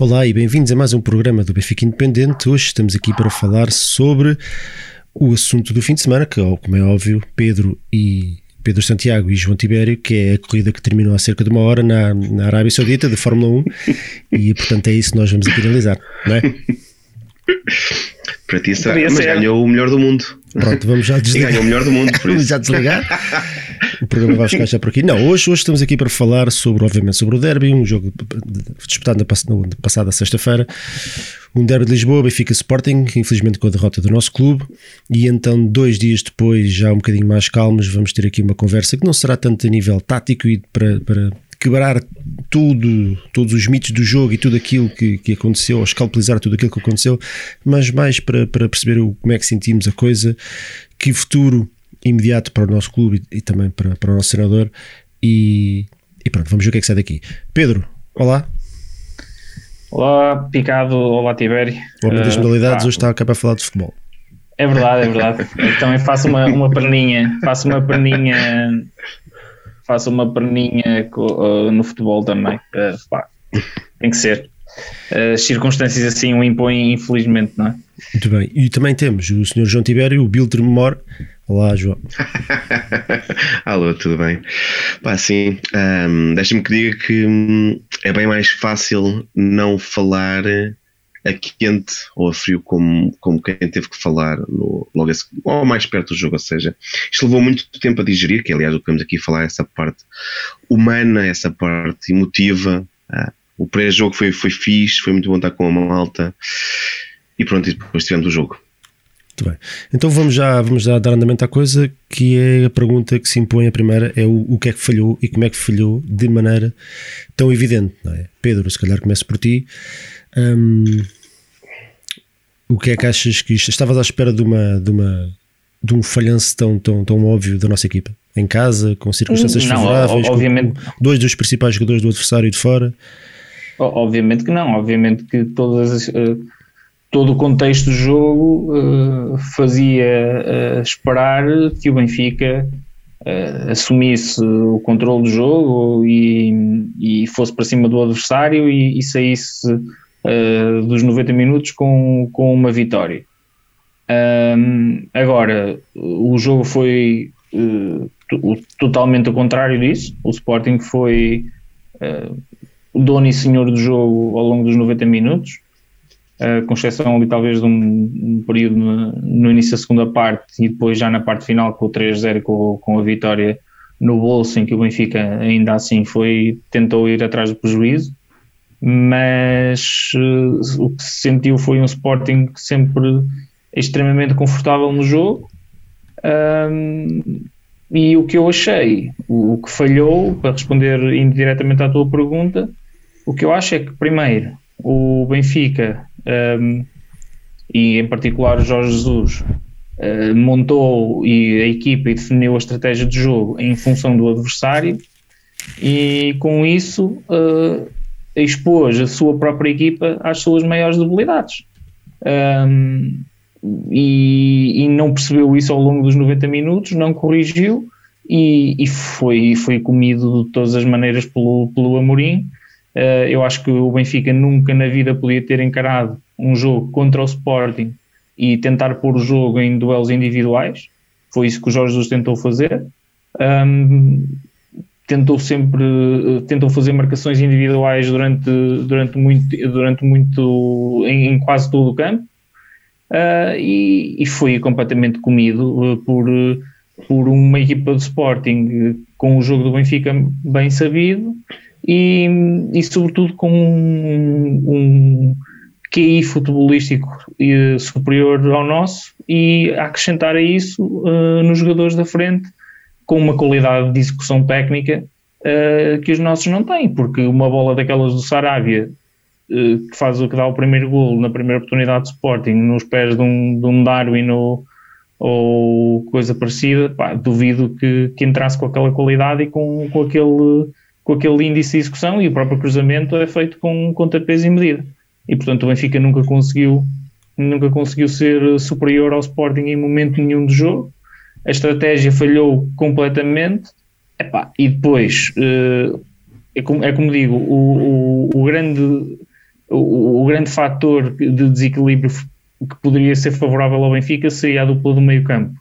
Olá e bem-vindos a mais um programa do Benfica Independente. Hoje estamos aqui para falar sobre o assunto do fim de semana, que, como é óbvio, Pedro e Pedro Santiago e João Tibério, que é a corrida que terminou há cerca de uma hora na, na Arábia Saudita, de Fórmula 1, e portanto é isso que nós vamos aqui realizar, não é? Para ti será, mas ganhou o melhor do mundo. Pronto, vamos já desligar. E ganhou o melhor do mundo, por vamos já desligar. O programa vai ficar já por aqui. Não, hoje, hoje estamos aqui para falar sobre, obviamente, sobre o derby, um jogo disputado na, na passada sexta-feira. Um derby de Lisboa, Benfica Sporting, infelizmente com a derrota do nosso clube. E então, dois dias depois, já um bocadinho mais calmos, vamos ter aqui uma conversa que não será tanto a nível tático e para, para quebrar tudo, todos os mitos do jogo e tudo aquilo que, que aconteceu, ou escalpelizar tudo aquilo que aconteceu, mas mais para, para perceber o, como é que sentimos a coisa, que futuro imediato para o nosso clube e, e também para, para o nosso senador. E, e pronto, vamos ver o que é que sai daqui. Pedro, olá. Olá, Picado, olá, Tibério. O homem das uh, modalidades hoje está cá para falar de futebol. É verdade, é verdade. Também faço uma, uma perninha, faço uma perninha, faço uma perninha uh, no futebol também. Uh, pá, tem que ser. As circunstâncias assim o impõem, infelizmente, não é? Muito bem. E também temos o Sr. João Tibério, o Biltre Memor. Olá, João. Alô, tudo bem? Pá, sim, um, deixa-me que diga que hum, é bem mais fácil não falar a quente ou a frio como, como quem teve que falar no, logo esse, ou mais perto do jogo, ou seja, isto levou muito tempo a digerir, que aliás o que vamos aqui falar essa parte humana, essa parte emotiva, ah, o pré-jogo foi, foi fixe, foi muito bom estar com a malta e pronto, e depois tivemos o jogo. Muito bem. Então vamos já, vamos já dar andamento à coisa que é a pergunta que se impõe a primeira é o, o que é que falhou e como é que falhou de maneira tão evidente, não é? Pedro, se calhar começo por ti. Um, o que é que achas que isto, estavas à espera de uma, de uma de um falhanço tão, tão, tão óbvio da nossa equipa? Em casa, com circunstâncias não, favoráveis, obviamente, com dois dos principais jogadores do adversário de fora? Obviamente que não, obviamente que todas as, uh, todo o contexto do jogo uh, fazia uh, esperar que o Benfica assumisse o controle do jogo e, e, fosse para cima do adversário e, e saísse dos 90 minutos com, com uma vitória. Um, agora, o jogo foi totalmente o contrário disso. O Sporting foi dono e senhor do jogo ao longo dos 90 minutos uh, com exceção ali talvez de um, um período no, no, início da segunda parte e depois já na parte final com o 3-0 com, com a vitória no bolso em que o Benfica ainda assim foi tentou ir atrás do prejuízo mas uh, o que se sentiu foi um Sporting sempre extremamente confortável no jogo. Um, e o que eu achei, o, que falhou, para responder indiretamente à tua pergunta, o que eu acho é que, primeiro, o Benfica um, e em particular o Jorge Jesus uh, montou e a equipa e definiu a estratégia de jogo em função do adversário e com isso uh, expôs a sua própria equipa às suas maiores debilidades. Um, e, e, não percebeu isso ao longo dos 90 minutos, não corrigiu e, e foi, foi comido de todas as maneiras pelo, pelo Amorim Uh, eu acho que o Benfica nunca na vida podia ter encarado um jogo contra o Sporting e tentar pôr o jogo em duelos individuais. Foi isso que o Jorge Jesus tentou fazer. Um, tentou sempre eh, tentou fazer marcações individuais durante, durante muito, durante muito em, em quase todo o campo uh, e, e, foi completamente comido uh, por, por uma equipa de Sporting com o jogo do Benfica bem sabido e, e sobretudo com um, um QI futebolístico eh, superior ao nosso e a acrescentar a isso nos jogadores da frente com uma qualidade de execução técnica uh, que os nossos não têm, porque uma bola daquelas do Sarabia uh, que faz o que dá o primeiro golo na primeira oportunidade de Sporting nos pés de um, de um Darwin ou, ou coisa parecida, pá, duvido que, que entrasse com aquela qualidade e com, com aquele com aquele índice de execução e o próprio cruzamento é feito com contrapeso e medida. E portanto o Benfica nunca conseguiu, nunca conseguiu ser superior ao Sporting em momento nenhum do jogo. A estratégia falhou completamente. Epá, e depois, uh, é, como, é como digo, o, o, o, grande, o, o grande fator de desequilíbrio que poderia ser favorável ao Benfica seria a dupla do meio campo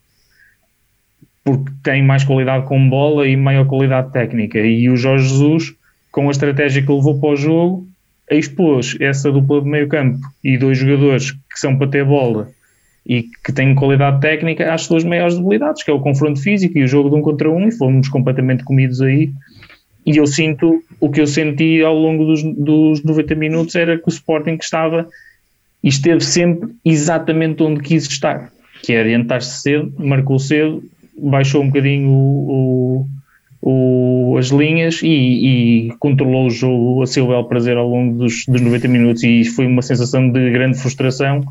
porque tem mais qualidade com bola e maior qualidade técnica. E o Jorge Jesus, com a estratégia que levou para o jogo, expôs essa dupla de meio campo e dois jogadores que são para ter bola e que têm qualidade técnica às suas maiores debilidades, que é o confronto físico e o jogo de um contra um, e fomos completamente comidos aí. E eu sinto, o que eu senti ao longo dos, dos 90 minutos era que o Sporting estava e esteve sempre exatamente onde quis estar, que é adiantar-se cedo, marcou cedo, baixou um bocadinho o, o, o, as linhas e, e, controlou o jogo a seu bel prazer ao longo dos, dos 90 minutos e foi uma sensação de grande frustração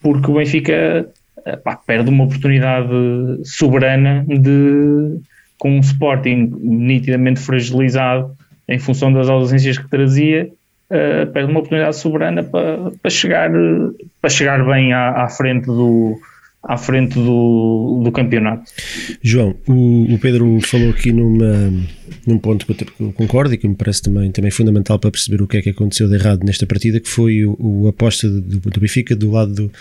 porque o Benfica pá, perde uma oportunidade soberana de com um Sporting nitidamente fragilizado em função das ausências que trazia uh, perde uma oportunidade soberana para, para, chegar, para chegar bem à, à frente do, à frente do, do campeonato. João, o, o, Pedro falou aqui numa, num ponto que eu concordo e que me parece também, também fundamental para perceber o que é que aconteceu de errado nesta partida, que foi o, o aposta do, do Benfica do lado do,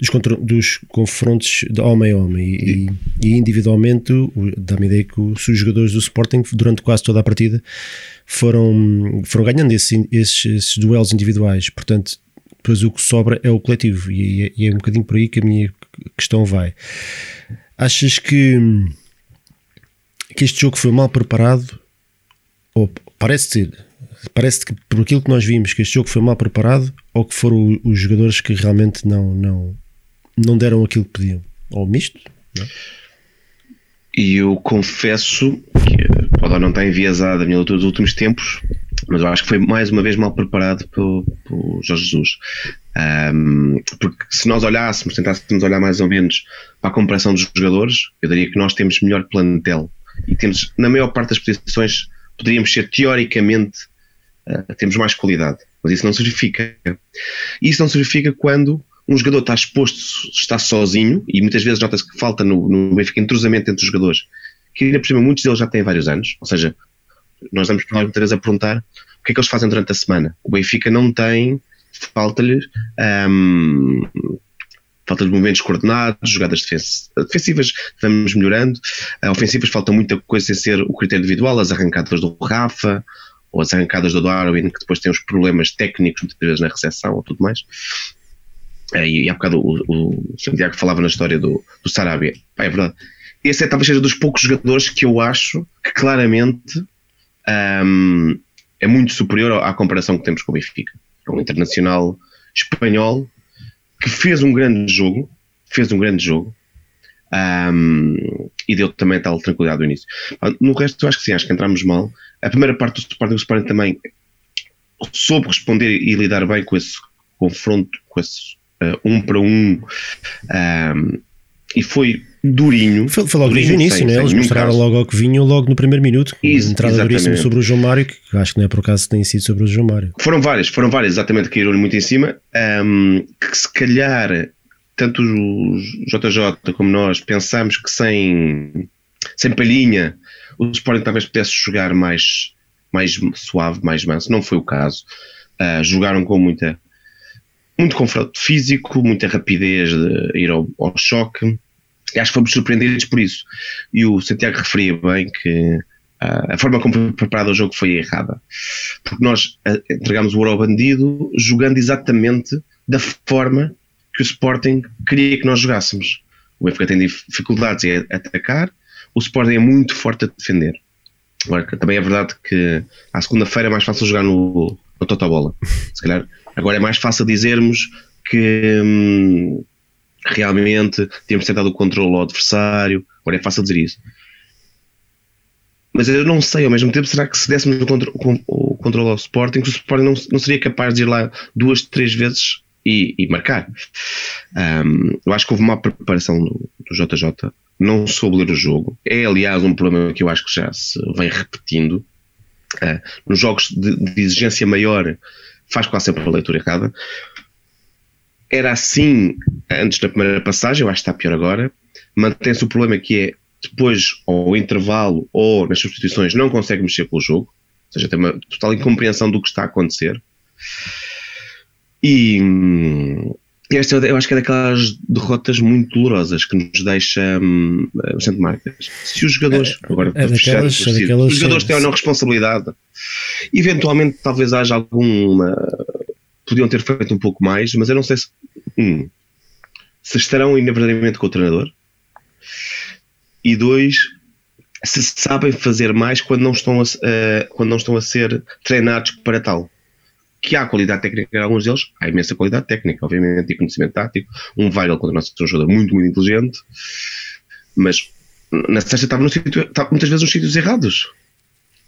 dos, dos confrontos de homem a homem. E, e individualmente dá-me ideia que os jogadores do Sporting durante quase toda a partida foram, foram ganhando esse, esses, esses duelos individuais, portanto depois o que sobra é o coletivo e, e, é um bocadinho por aí que a minha questão vai. Achas que, que este jogo foi mal preparado? Ou parece ser, parece que por aquilo que nós vimos que este jogo foi mal preparado ou que foram os jogadores que realmente não, não, não deram aquilo que pediam? Ou misto? Não? E eu confesso que pode não estar enviesado a minha luta dos últimos tempos, mas eu acho que foi mais uma vez mal preparado pelo, Jorge Jesus. Um, porque se nós olhássemos, tentássemos olhar mais ou menos para a comparação dos jogadores, eu diria que nós temos melhor plantel e temos, na maior parte das posições, poderíamos ser teoricamente, uh, temos mais qualidade, mas isso não se verifica. Isso não se verifica quando um jogador está exposto, está sozinho, e muitas vezes nota-se que falta no, no Benfica entrosamento entre os jogadores, que ainda por cima muitos deles já têm vários anos, ou seja, nós damos por nós muitas vezes a perguntar o que é que eles fazem durante a semana. O Benfica não tem, falta-lhes um, falta de movimentos coordenados, jogadas defensivas vamos melhorando, uh, ofensivas falta muita coisa sem ser o critério individual, as arrancadas do Rafa ou as arrancadas do Darwin que depois têm os problemas técnicos muitas vezes na recepção ou tudo mais. E, e há bocado o, o Santiago falava na história do, do Sarabia. é verdade. Esse é talvez seja dos poucos jogadores que eu acho que claramente um, é muito superior à comparação que temos com o Benfica. É um internacional espanhol que fez um grande jogo, fez um grande jogo um, e deu também tal tranquilidade no início. No resto, eu acho que sim, acho que entramos mal. A primeira parte do Sporting, o Sporting também soube responder e lidar bem com esse confronto, com esse uh, um para um, um e foi durinho. Foi, foi logo durinho, desde o início, né? eles mostraram caso. logo ao que vinham logo no primeiro minuto. Isso, entrada exatamente. duríssima sobre o João Mário, que acho que não é por acaso que tem sido sobre o João Mário. Foram várias, foram várias, exatamente, que caíram muito em cima. Um, que se calhar, tanto os JJ como nós, pensamos que sem, sem palhinha o Sporting talvez pudesse jogar mais, mais suave, mais manso. Não foi o caso. Uh, jogaram com muita muito confronto físico, muita rapidez de ir ao, ao choque acho que fomos surpreendidos por isso. E o Santiago referia bem que uh, a forma como foi preparado o jogo foi errada. Porque nós uh, entregámos o ouro ao bandido jogando exatamente da forma que o Sporting queria que nós jogássemos. O Benfica tem dificuldades em atacar, o Sporting é muito forte a defender. Agora, também é verdade que à segunda-feira é mais fácil jogar no, no Totobola. Se calhar agora é mais fácil dizermos que, hum, realmente temos tentado o controle ao adversário. Agora é fácil dizer isso. Mas eu não sei, ao mesmo tempo, será que se dessemos o, contro o controle ao Sporting, o Sporting não, não seria capaz de ir lá duas, três vezes e, e marcar? Um, eu acho que houve uma preparação do, do, JJ, não soube ler o jogo. É, aliás, um problema que eu acho que já se vem repetindo. Uh, nos jogos de, de exigência maior, faz quase sempre a leitura errada era assim antes da primeira passagem, eu acho que está pior agora. Mantém-se o problema que é depois, ao intervalo ou nas substituições, não consegue mexer com o jogo, ou seja, tem uma total incompreensão do que está a acontecer. E esta eu acho que é daquelas derrotas muito dolorosas que nos deixa hum, bastante marcas. Se os jogadores, É, agora é para fechar, daquelas- é se daquelas- os jogadores têm ou não responsabilidade, eventualmente talvez haja alguma. Podiam ter feito um pouco mais, mas eu não sei se. um, se estarão verdadeiramente com o treinador. E dois, se sabem fazer mais quando não estão a, eh, quando não estão a ser treinados para tal. Que há qualidade técnica em alguns deles, há imensa qualidade técnica, obviamente, e conhecimento tático. Um Weigl contra nós é um jogador muito, muito inteligente, mas na sexta estava, no sítio, estava muitas vezes nos sítios errados.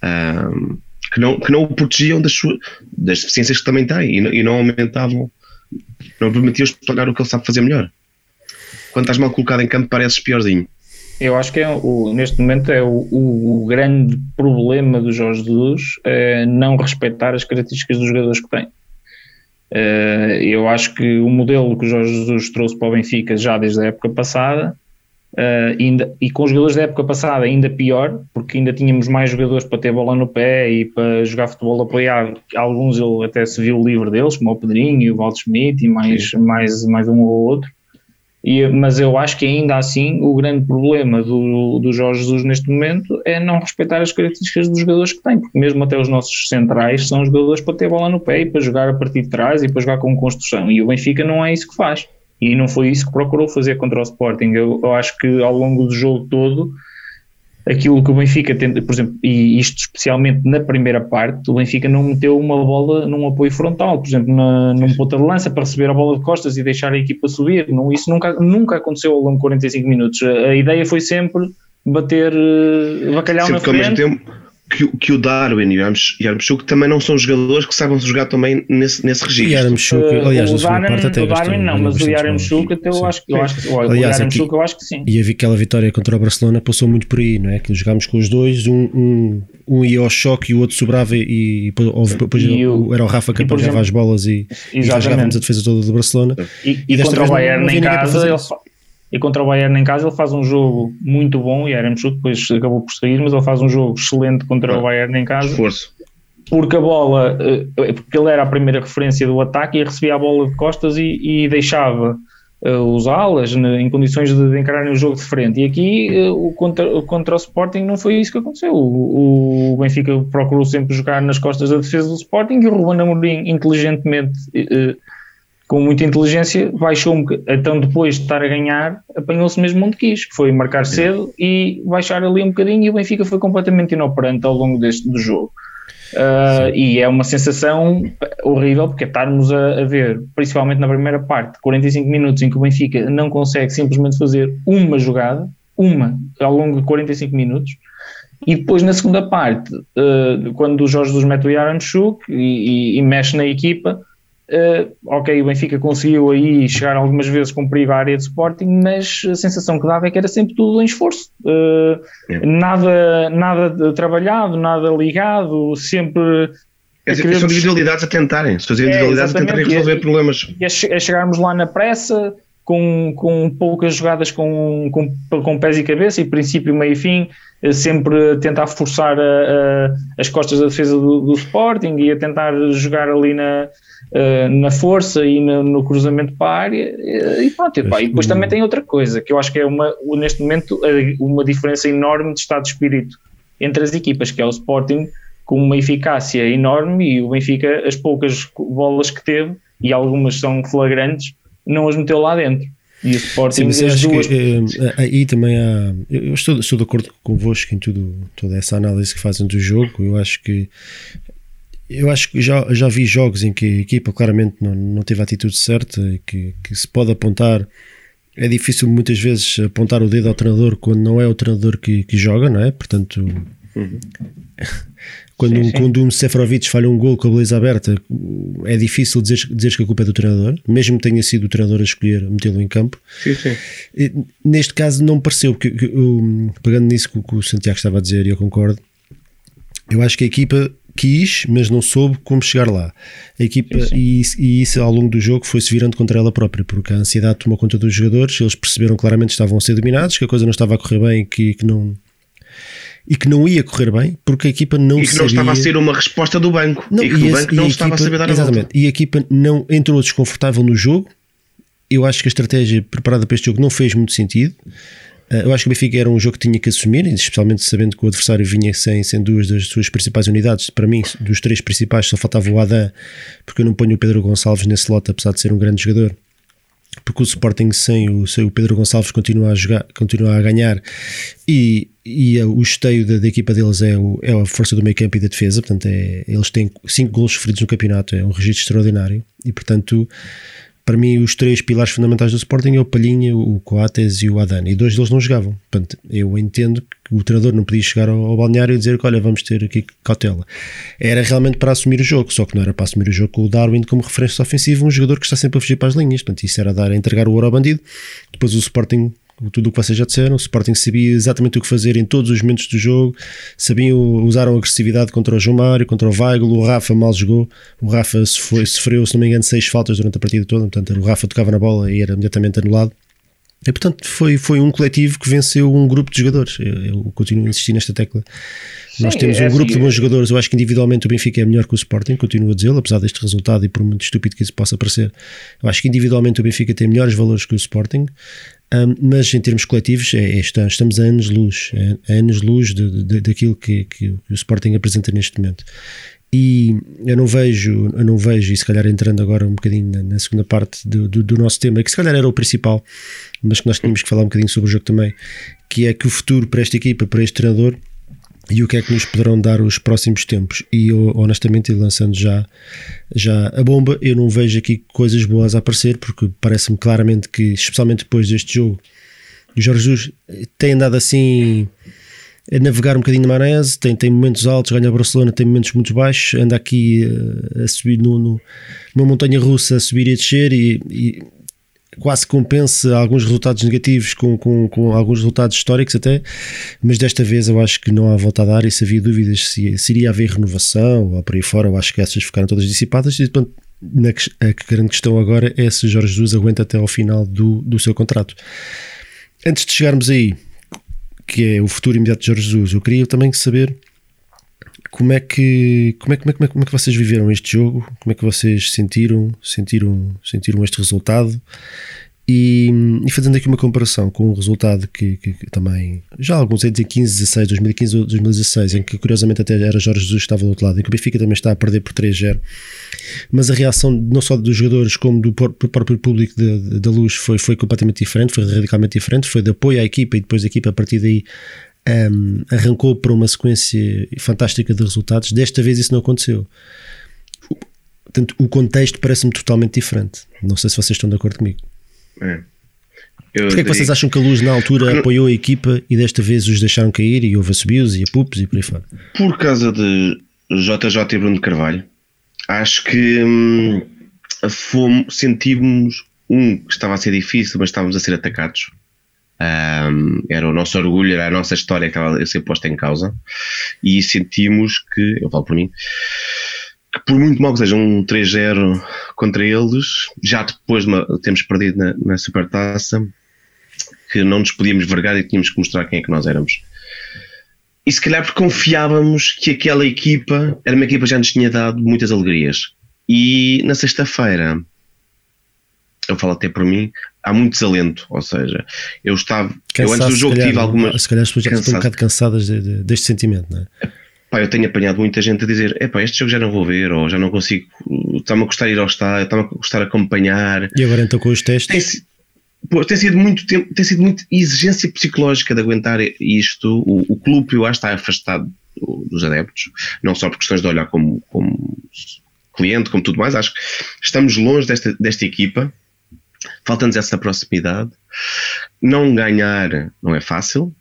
Ahm, que, não, que não o protegiam das, suas, das deficiências que também tem e, não- e não aumentavam, não permitiam explorar o que ele sabe fazer melhor. Quando estás mal colocado em campo, pareces piorzinho. Eu acho que é o, neste momento é o, o- o grande problema do Jorge Jesus é não respeitar as características dos jogadores que tem. Eh, eu acho que o modelo que o Jorge Jesus trouxe para o Benfica já desde a época passada eh, ainda, e com os jogadores da época passada ainda pior, porque ainda tínhamos mais jogadores para ter bola no pé e para jogar futebol apoiado. Alguns ele até se viu livre deles, como o Pedrinho e o Walter Schmidt e mais, mais, mais um ou outro. E, mas eu acho que ainda assim o grande problema do, do Jorge Jesus neste momento é não respeitar as características dos jogadores que tem, porque mesmo até os nossos centrais são jogadores para ter bola no pé e para jogar a partir de trás e para jogar com construção. E o Benfica não é isso que faz. E não foi isso que procurou fazer contra o Sporting. Eu, eu acho que ao longo do jogo todo aquilo que o Benfica tenta, por exemplo, e isto especialmente na primeira parte, o Benfica não meteu uma bola num apoio frontal, por exemplo, na, num ponta de lança para receber a bola de costas e deixar a equipa subir. Não, isso nunca, nunca aconteceu ao longo de 45 minutos. A, a ideia foi sempre bater uh, bacalhau Sempre na ao mesmo frente. tempo que, o- que o Darwin e o Yarmch- Yarmchuk também não são jogadores que saibam jogar também nesse, nesse E registro. Yaramchuk, Uh, aliás, na o segunda Darwin, parte até o Darwin não, mas o bolas. até eu acho, que- eu acho que o Aliás, Yaramchuk aqui- eu acho que sim. E aquela vitória contra o Barcelona passou muito por aí, não é? Que jogámos com os dois, um, um, um ia ao choque e o outro sobrava e, e depois, houve- depois E o- era o Rafa que e, exemplo- as bolas e, e rasgávamos a defesa toda do Barcelona. E, E e contra o Bayern em casa, ele isso. E contra o Bayern em casa ele faz um jogo muito bom e Yaramchuk depois acabou por sair, mas ele faz um jogo excelente contra Ah, o Bayern em casa, Esforço. porque a bola, eh, porque ele era a primeira referência do ataque e recebia a bola de costas e, e deixava eh, os alas né, em condições de, encararem o jogo de frente. E aqui eh, o contra, o contra o Sporting não foi isso que aconteceu. O, o Benfica procurou sempre jogar nas costas da defesa do Sporting e o Ruben Amorim inteligentemente com muita inteligência, baixou um boca- então depois de estar a ganhar, apanhou-se mesmo onde quis, que foi marcar cedo e baixar ali um bocadinho e o Benfica foi completamente inoperante ao longo deste do jogo. Uh, e é uma sensação horrível porque é estarmos a, a ver, principalmente na primeira parte, 45 minutos em que o Benfica não consegue simplesmente fazer uma jogada, uma, ao longo de 45 minutos, e depois na segunda parte, uh, quando o Jorge Jesus mete o Yaramchuk e, e, e mexe na equipa, Uh, ok, o Benfica conseguiu aí chegar algumas vezes com perigo à área de Sporting, mas a sensação que dava é que era sempre tudo em esforço. Uh, É. Nada, nada trabalhado, nada ligado, sempre É, a querermos- São individualidades a tentarem. São as individualidades a tentarem exatamente. resolver E- problemas. a, che- a chegarmos lá na pressa, com, com poucas jogadas com, com, com pés e cabeça, e princípio, meio e fim, eh, sempre a tentar forçar a- a- as costas da defesa do, do Sporting e a tentar jogar ali na, eh, na força e no, no cruzamento para a área. eh, E pronto, e, pá, e depois também tem outra coisa, que eu acho que é uma, neste momento uma diferença enorme de estado de espírito entre as equipas, que é o Sporting com uma eficácia enorme e o Benfica, as poucas bolas que teve, e algumas são flagrantes, não as meteu lá dentro. E o Sim, Sporting, mas eu as acho duas. que eh, aí também há. Eu eu estou, estou de acordo convosco em tudo, toda essa análise que fazem do jogo. Eu acho que. Eu acho que já, já vi jogos em que a equipa claramente não, não teve a atitude certa e que, que se pode apontar. É difícil muitas vezes apontar o dedo ao treinador quando não é o treinador que, que joga, não é? Portanto, quando, Sim, um, sim. quando um Seferovic falha um gol com a baliza aberta, é difícil dizer, dizer que a culpa é do treinador, mesmo que tenha sido o treinador a escolher metê-lo em campo. Sim, Neste caso não me pareceu, porque que eu, pegando nisso que, o- que o Santiago estava a dizer, e eu concordo, eu acho que a equipa quis, mas não soube como chegar lá. A equipa, Sim, sim. E, isso- e isso ao longo do jogo foi-se virando contra ela própria, porque a ansiedade tomou conta dos jogadores, eles perceberam claramente que estavam a ser dominados, que a coisa não estava a correr bem e que, que não e que não ia correr bem porque a equipa não e que sabia... não estava a ser uma resposta do banco Não, e que o banco não a estava a equipa- saber dar a Exatamente. volta. E a equipa não entrou desconfortável no jogo. Eu acho que a estratégia preparada para este jogo não fez muito sentido. Uh, Eu acho que o Benfica era um jogo que tinha que assumir, especialmente sabendo que o adversário vinha sem, sem duas das suas principais unidades. Para mim, dos três principais, só faltava o Adam, porque eu não ponho o Pedro Gonçalves nesse lote, apesar de ser um grande jogador. Porque o Sporting sem o, sem o Pedro Gonçalves continua a jogar, continua a ganhar e, e o esteio da, da equipa deles é, o- é a força do meio campo e da defesa. Portanto, é, eles têm cinco golos sofridos no campeonato, é um registro extraordinário. E portanto, para mim, os três pilares fundamentais do Sporting é o Palhinha, o Coates e o Adani. E dois deles não jogavam. Portanto, eu entendo que o treinador não podia chegar ao, ao balneário e dizer que, olha, vamos ter aqui cautela. Era realmente para assumir o jogo, só que não era para assumir o jogo com o Darwin como referência ofensiva, um jogador que está sempre a fugir para as linhas. Portanto, isso era dar a entregar o ouro ao bandido. Depois o Sporting tudo o que vocês já disseram, o Sporting sabia exatamente o que fazer em todos os momentos do jogo, sabiam, usaram agressividade contra o João Mário, contra o Weigl, o Rafa mal jogou, o Rafa foi, sofreu, se não me engano, seis faltas durante a partida toda, portanto o Rafa tocava na bola e era imediatamente anulado. E portanto foi, foi um coletivo que venceu um grupo de jogadores. Eu, eu continuo a insistir nesta tecla. Nós Sim, temos é um grupo assim, de bons jogadores. Eu acho que individualmente o Benfica é melhor que o Sporting, continuo a dizê-lo, apesar deste resultado e por muito estúpido que isso possa parecer. Eu acho que individualmente o Benfica tem melhores valores que o Sporting. Um, mas em termos coletivos é, é, estamos a anos-luz, é, a anos-luz daquilo que, que o Sporting apresenta neste momento. E eu não vejo, eu não vejo, e se calhar entrando agora um bocadinho na, na segunda parte do, do, do nosso tema, que se calhar era o principal, mas que nós tínhamos que falar um bocadinho sobre o jogo também, que é que o futuro para esta equipa, para este treinador, e o que é que nos poderão dar os próximos tempos. E eu, honestamente, lançando já, já a bomba, eu não vejo aqui coisas boas a aparecer, porque parece-me claramente que, especialmente depois deste jogo, o Jorge Jesus tem andado assim a navegar um bocadinho na maionese, tem, tem momentos altos, ganha o Barcelona, tem momentos muito baixos, anda aqui eh, a subir no, no- numa montanha russa, a subir e a descer e, e quase compensa alguns resultados negativos com, com, com alguns resultados históricos até, mas desta vez eu acho que não há volta a dar e se havia dúvidas se, se iria haver renovação ou por aí fora, eu acho que essas ficaram todas dissipadas e portanto, na, a grande questão agora é se Jorge Jesus aguenta até ao final do, do seu contrato. Antes de chegarmos aí, que é o futuro imediato de Jorge Jesus, eu queria também saber como é que é, como é, como é, como é que vocês viveram este jogo, como é que vocês sentiram sentiram sentiram este resultado? E, e fazendo aqui uma comparação com o resultado que, que- que também já há alguns anos em 15, 16, 2015 ou 2016 em que curiosamente até era Jorge Jesus que estava do outro lado, em que o Benfica também está a perder por 3-0 mas a reação não só dos jogadores como do próprio público da da Luz foi, foi completamente diferente, foi radicalmente diferente, foi de apoio à equipa e depois a equipa a partir daí um, arrancou para uma sequência fantástica de resultados. Desta vez isso não aconteceu. Portanto, o contexto parece-me totalmente diferente. Não sei se vocês estão de acordo comigo. É. Eu Porquê é que vocês acham que a Luz na altura Porque- apoiou a equipa e desta vez os deixaram cair e houve assobios e a pupos e por aí fora? Por causa de JJ e Bruno Carvalho, acho que hum, fomos, sentimos um que estava a ser difícil, mas estávamos a ser atacados. Hum, era o nosso orgulho, era a nossa história que estava a ser posta em causa. E sentimos que, eu falo por mim, que por muito mal que seja um 3-0 contra eles, já depois de termos perdido na, na Supertaça, que não nos podíamos vergar e tínhamos que mostrar quem é que nós éramos. E se calhar porque confiávamos que aquela equipa era uma equipa que já nos tinha dado muitas alegrias. E na sexta-feira, eu falo até por mim, há muito desalento. Ou seja, eu estava. eu antes do jogo calhar, tive algumas. Se calhar as pessoas já estão um Cansado. bocado cansadas de- de- deste sentimento, não é? Pá, eu tenho apanhado muita gente a dizer: epá, este jogo já não vou ver, ou já não consigo. Está-me a gostar ir ao estádio, está-me a gostar acompanhar. E agora então com os tem, testes, si- pô, tem sido muito tempo, tem sido muito exigência psicológica de aguentar isto. O, o clube, eu acho, está afastado do- dos adeptos, não só por questões de olhar como, como cliente, como tudo mais. Acho que estamos longe desta, desta equipa, falta-nos essa proximidade. Não ganhar não é fácil.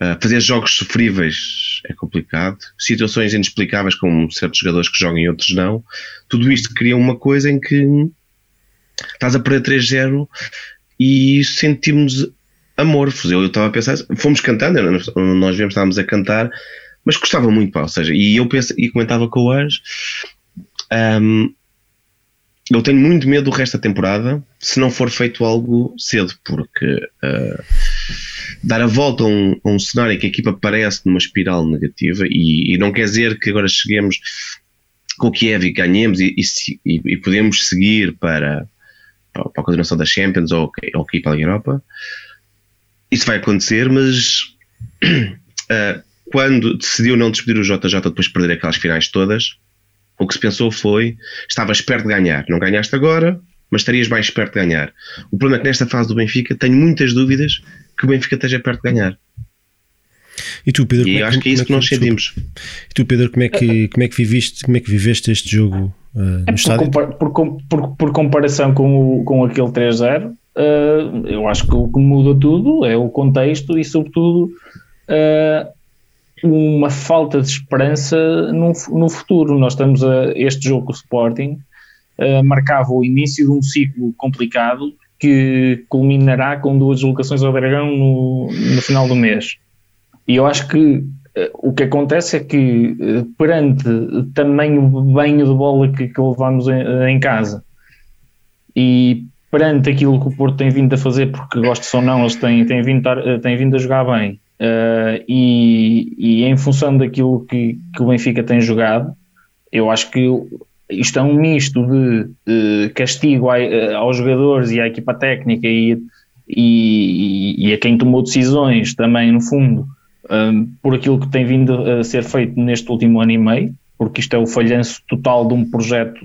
Uh, fazer jogos sofríveis é complicado. Situações inexplicáveis, como certos jogadores que jogam e outros não. Tudo isto cria uma coisa em que estás a perder 3-0 e sentimos amorfos. Eu estava a pensar, fomos cantando, nós viemos, estávamos a cantar, mas gostava muito, pá, ou seja, e eu penso, e comentava com o Anjo, hum, eu tenho muito medo do resto da temporada se não for feito algo cedo, porque uh, dar a volta a um, a um cenário que a equipa parece numa espiral negativa e, e, não quer dizer que agora cheguemos com o Kiev e ganhemos e, e, e podemos seguir para, para, a continuação da Champions ou, ou aqui para a Europa. Isso vai acontecer, mas uh, quando decidiu não despedir o JJ depois de perder aquelas finais todas, o que se pensou foi: estavas perto de ganhar, não ganhaste agora, mas estarias mais perto de ganhar. O problema é que nesta fase do Benfica tenho muitas dúvidas que o Benfica esteja perto de ganhar. E tu, Pedro, e eu acho que é isso que, nós sentimos. E tu, Pedro, como é que, como é que viviste, como é que viveste este jogo uh, no é estádio? Por, por, por, por, comparação com, o, com aquele 3-0, uh, eu acho que o que muda tudo é o contexto e, sobretudo, uh, uma falta de esperança no, no futuro. Nós estamos a este jogo com o Sporting, uh, marcava o início de um ciclo complicado que culminará com duas deslocações ao Dragão no, no final do mês. E eu acho que uh, o que acontece é que, uh, perante também o banho de bola que, que levamos em, em, casa e perante aquilo que o Porto tem vindo a fazer, porque gosto ou não, eles têm, têm, vindo, têm vindo a jogar bem, Uh, e, e, em função daquilo que, que, o Benfica tem jogado, eu acho que isto é um misto de, de castigo a, a, aos jogadores e à equipa técnica e, e, e, a quem tomou decisões também, no fundo, por aquilo que tem vindo a ser feito neste último ano e meio, porque isto é o falhanço total de um projeto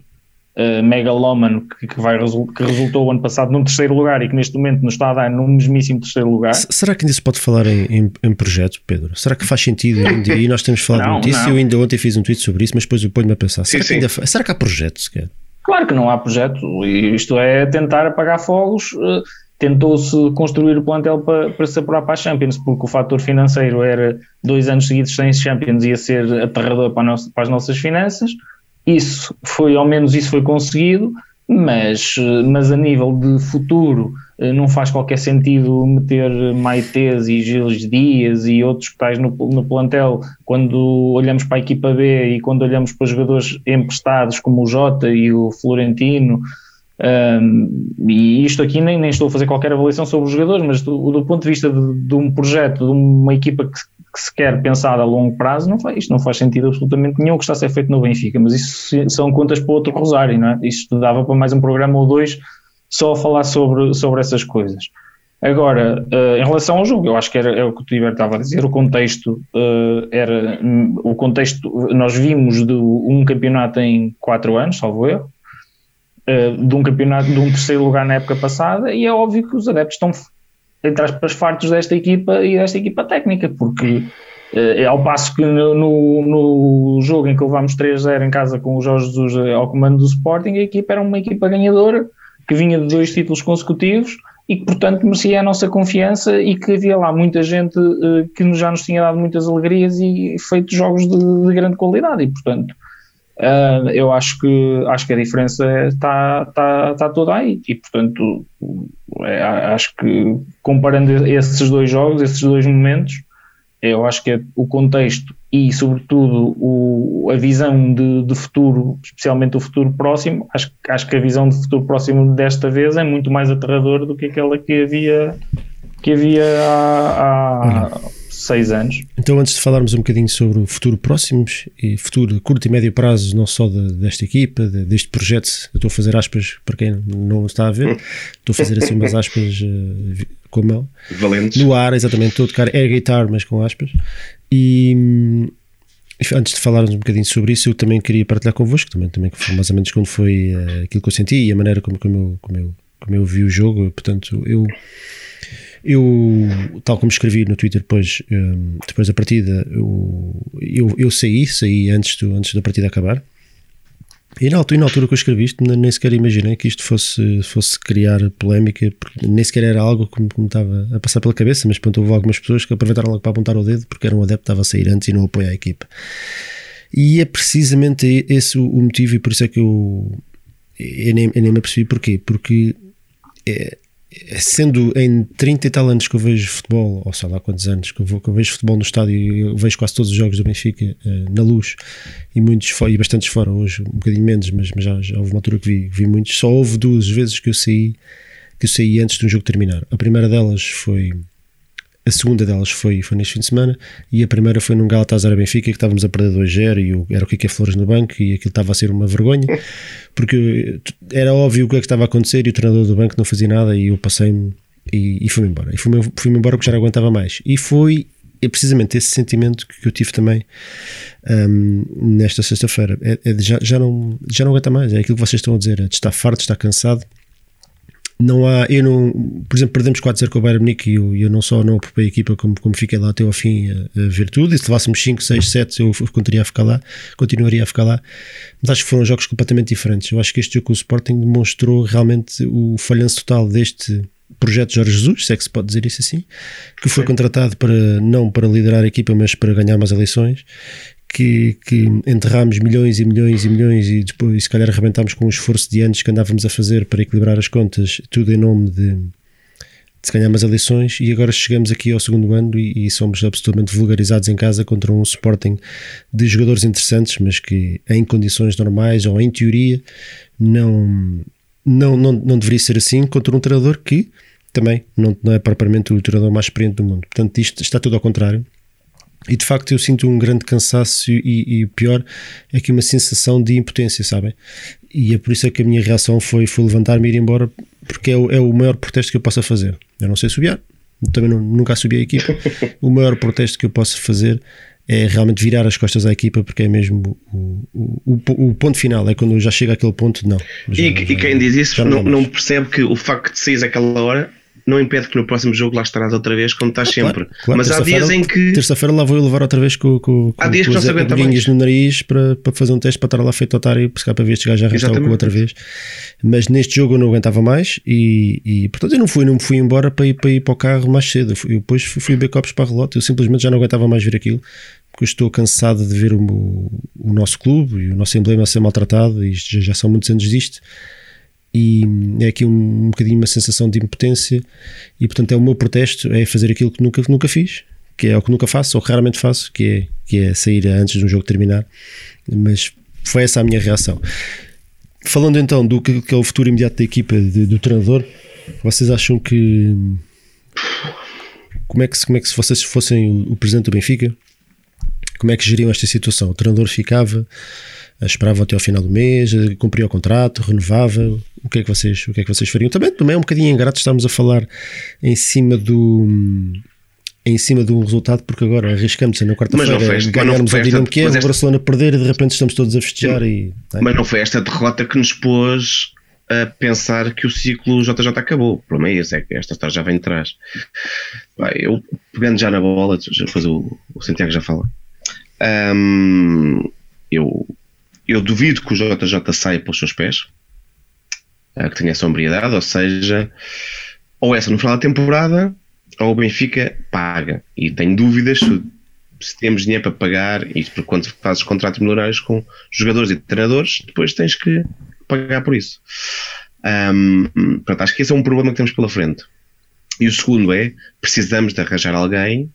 uh, megalómano que, que, vai, que resultou o ano passado num terceiro lugar e que neste momento nos está a dar num mesmíssimo terceiro lugar. será que ainda se pode falar em, em, em projeto, Pedro? Será que faz sentido ainda? E nós temos falado não, muito disso. Eu ainda ontem fiz um tweet sobre isso, mas depois eu ponho-me a pensar: será, sim, que ainda, será que há projeto sequer? Claro que não há projeto, isto é tentar apagar fogos. Uh, tentou-se construir o plantel para, para se apurar para a Champions, porque o fator financeiro era dois anos seguidos sem Champions, ia ser aterrador para, nossa, para as nossas finanças. Isso foi, ao menos isso foi conseguido, mas, mas a nível de futuro eh, não faz qualquer sentido meter Maites e Gilles Dias e outros que tais no, no plantel quando olhamos para a equipa B e quando olhamos para jogadores emprestados como o Jota e o Florentino. Um, e isto aqui nem, nem estou a fazer qualquer avaliação sobre os jogadores, mas do, do ponto de vista de, de, um projeto, de uma equipa que, que se quer pensar a longo prazo, não faz, isto não faz sentido absolutamente nenhum que está a ser feito no Benfica, mas isso são contas para outro rosário, não é? Isto dava para mais um programa ou dois só a falar sobre, sobre essas coisas. Agora, uh, em relação ao jogo, eu acho que era, é o que o Tiber estava a dizer, o contexto uh, era, o contexto, nós vimos de um campeonato em quatro anos, salvo eu, uh, de um campeonato, de um terceiro lugar na época passada, e é óbvio que os adeptos estão, entre aspas, fartos desta equipa e desta equipa técnica, porque é ao passo que no, no, jogo em que levámos 3-0 em casa com o Jorge Jesus ao comando do Sporting, a equipa era uma equipa ganhadora que vinha de dois títulos consecutivos e que, portanto, merecia a nossa confiança e que havia lá muita gente uh, que já nos tinha dado muitas alegrias e feito jogos de, de grande qualidade. E, portanto, uh, eu acho que, acho que a diferença está, está, está toda aí. E, portanto, acho que comparando esses dois jogos, esses dois momentos, eu acho que é o contexto e, sobretudo, o, a visão de, de, futuro, especialmente o futuro próximo, acho, acho que a visão de futuro próximo desta vez é muito mais aterradora do que aquela que havia, que havia há, há seis anos. Então, antes de falarmos um bocadinho sobre o futuro próximo e futuro curto e médio prazo, não só de, desta equipa, de, deste projeto, eu estou a fazer aspas para quem não está a ver, estou a fazer assim umas aspas uh, com a mão. Valentes. No ar, exatamente, estou a tocar air guitar, mas com aspas. E antes de falarmos um bocadinho sobre isso, eu também queria partilhar convosco, também, também foi mais ou menos quando foi uh, aquilo que eu senti e a maneira como, como, eu, como, eu, como eu vi o jogo. Portanto, eu, eu tal como escrevi no Twitter depois, um, eh, depois da partida, eu, eu, eu saí, saí antes, do, antes da partida acabar. E na, altura, na altura que eu escrevi isto, nem sequer imaginei que isto fosse, fosse criar polémica, porque nem sequer era algo que me, que me estava a passar pela cabeça, mas pronto, houve algumas pessoas que aproveitaram logo para apontar o dedo porque era um adepto estava a sair antes e não apoia a equipa. E é precisamente esse o, o motivo, e por isso é que eu, eu, nem, eu nem me apercebi porquê. Porque é, sendo em 30 e tal anos que eu vejo futebol, ou sei lá quantos anos que eu, vou, que eu vejo futebol no estádio eu vejo quase todos os jogos do Benfica uh, na luz e muitos e bastantes fora, hoje um bocadinho menos, mas, mas já, já, houve uma altura que vi, vi muitos. Só houve duas vezes que eu saí que eu saí antes de um jogo terminar. A primeira delas foi A segunda delas foi, foi neste fim de semana e a primeira foi num Galatasaray Benfica que estávamos a perder 2-0 e o, era o Kike Flores no banco e aquilo estava a ser uma vergonha porque era óbvio o que é que estava a acontecer e o treinador do banco não fazia nada e eu passei-me e, e fui-me embora. E fui-me fui embora porque já não aguentava mais. E foi é precisamente esse sentimento que eu tive também um, nesta sexta-feira. É, é já, já, não, já não aguenta mais. É aquilo que vocês estão a dizer: é de estar farto, de estar cansado não há, eu não, por exemplo, perdemos 4-0 com o Bayern Munique e eu, eu não só não ocupei a equipa como, como fiquei lá até ao fim a, a ver tudo, e se levássemos 5, 6, 7 eu continuaria a ficar lá, continuaria a ficar lá, mas acho que foram jogos completamente diferentes. Eu acho que este jogo com o Sporting demonstrou realmente o falhanço total deste projeto Jorge Jesus, se é que se pode dizer isso assim, que foi Sim. contratado para não para liderar a equipa, mas para ganhar mais eleições que, que enterrámos milhões e milhões e milhões e depois se calhar arrebentámos com o esforço de anos que andávamos a fazer para equilibrar as contas, tudo em nome de, de se ganhar umas eleições e agora chegamos aqui ao segundo ano e, e, somos absolutamente vulgarizados em casa contra um Sporting de jogadores interessantes, mas que em condições normais ou em teoria não, não, não, não deveria ser assim contra um treinador que também não, não é propriamente o treinador mais experiente do mundo. Portanto, isto está tudo ao contrário. E de facto eu sinto um grande cansaço e, e pior é que uma sensação de impotência, sabem? E é por isso é que a minha reação foi, foi levantar-me e ir embora, porque é o, é o maior protesto que eu possa fazer. Eu não sei subiar, também não, nunca subi a equipa. o maior protesto que eu posso fazer é realmente virar as costas à equipa, porque é mesmo o, o, o, o ponto final, é quando já chega àquele ponto, não. Já, e, já, e, quem diz isso não, não, percebe que o facto de sair aquela hora não impede que no próximo jogo lá estarás outra vez, como estás ah, sempre. Claro, claro. Mas há dias em que. Terça-feira lá vou eu levar outra vez com, com, há dias com que não mais. no nariz para, para fazer um teste para estar lá feito otário e para ver este gajo já arrastava com outra vez. Mas neste jogo eu não aguentava mais e, e portanto eu não fui, não me fui embora para ir, para ir para o carro mais cedo. Eu, depois fui, fui copos para a relógio, eu simplesmente já não aguentava mais ver aquilo porque estou cansado de ver o, o nosso clube e o nosso emblema a ser maltratado e já, já são muitos anos disto e é aqui um, um bocadinho uma sensação de impotência e portanto é o meu protesto é fazer aquilo que nunca, nunca fiz que é o que nunca faço ou raramente faço que é, que é sair antes de um jogo terminar. Mas foi essa a minha reação. Falando então do que, que é o futuro imediato da equipa de, do treinador vocês acham que como é que, como é que se vocês fossem o, o presidente do Benfica como é que geriam esta situação? O treinador ficava esperava até ao final do mês, cumpria o contrato, renovava. O que é que vocês, o que é que vocês fariam? Também, também é um bocadinho ingrato estarmos a falar em cima do em cima de um resultado, porque agora arriscamos na quarta-feira ganharmos o Dinamo que é, o Barcelona perder e de repente estamos todos a festejar. E, é? Mas não foi esta derrota que nos pôs a pensar que o ciclo JJ acabou. O problema é esse, é que esta história já vem de trás. eu, pegando já na bola, depois o, o Santiago já fala. Um, eu eu duvido que o JJ saia pelos seus pés, eh, que tenha sobriedade, ou seja, ou essa no final da temporada, ou o Benfica paga. E tenho dúvidas se, se temos dinheiro para pagar, e porque quando fazes contratos milionários com jogadores e treinadores, depois tens que pagar por isso. Um, portanto, acho que esse é um problema que temos pela frente. E o segundo é, precisamos de arranjar alguém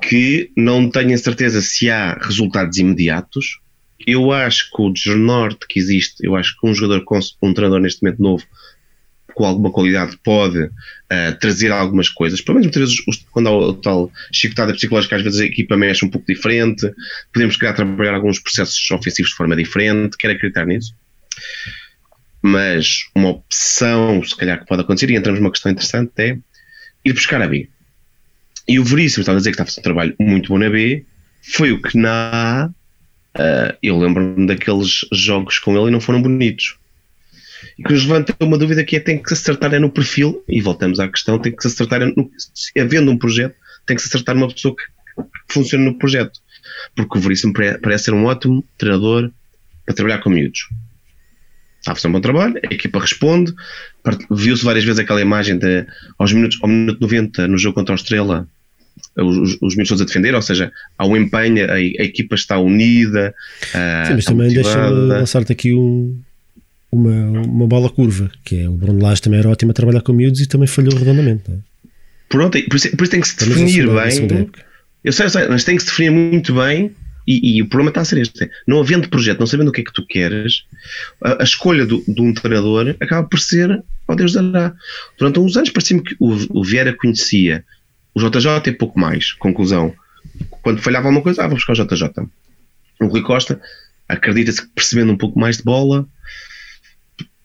que não tenha certeza se há resultados imediatos, eu acho que o desnorte que existe, eu acho que um jogador com um treinador neste momento novo com alguma qualidade pode uh, trazer algumas coisas, pelo menos muitas vezes quando há o tal chicotada psicológica, às vezes a equipa mexe um pouco diferente, podemos querer trabalhar alguns processos ofensivos de forma diferente, quero acreditar nisso. Mas uma opção, se calhar, que pode acontecer, e entramos numa questão interessante, é ir buscar a B. E o Veríssimo estava a dizer que está a fazer um trabalho muito bom na B, foi o que na A Uh, eu lembro-me daqueles jogos com ele e não foram bonitos. E que nos levanta uma dúvida que é tem que se acertar é no perfil, e voltamos à questão, tem que se acertar, é no, havendo um projeto, tem que se acertar numa pessoa que, que funcione no projeto. Porque o Veríssimo parece ser um ótimo treinador para trabalhar com miúdos. Está a fazer um bom trabalho, a equipa responde, viu-se várias vezes aquela imagem de aos minutos, ao minuto 90 no jogo contra a Estrela, os, os miúdos a defender, ou seja, há um empenho, a, a equipa está unida. Uh, Sim, mas também deixa-me lançar-te aqui um, uma, uma bola curva, que é o Bruno Lage também era ótimo a trabalhar com miúdos e também falhou redondamente. É? Pronto, por isso, por isso tem que se definir bem. Eu sei, eu sei, mas tem que se definir muito bem e, e, o problema está a ser este: não havendo projeto, não sabendo o que é que tu queres, a, a escolha do, de um treinador acaba por ser, ó oh Deus dará. Durante uns anos parecia-me que o, o Vieira conhecia O JJ é pouco mais. Conclusão. Quando falhava alguma coisa, ah, vou buscar o JJ. O Rui Costa acredita-se que percebendo um pouco mais de bola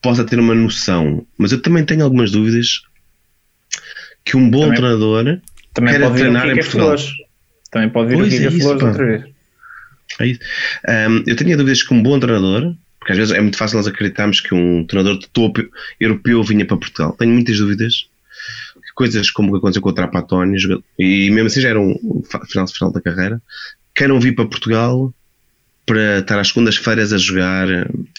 possa ter uma noção. Mas eu também tenho algumas dúvidas que um bom também, treinador também quer pode treinar em Portugal. Flores. Também pode vir pois o Kika é Flores outra vez. É isso. Um, eu tenho dúvidas que um bom treinador, porque às vezes é muito fácil nós acreditarmos que um treinador de topo europeu vinha para Portugal. Tenho muitas dúvidas. Coisas como o que aconteceu com o Trapattoni, e mesmo assim já era um final, final da carreira, queiram vir para Portugal para estar às segundas-feiras a jogar,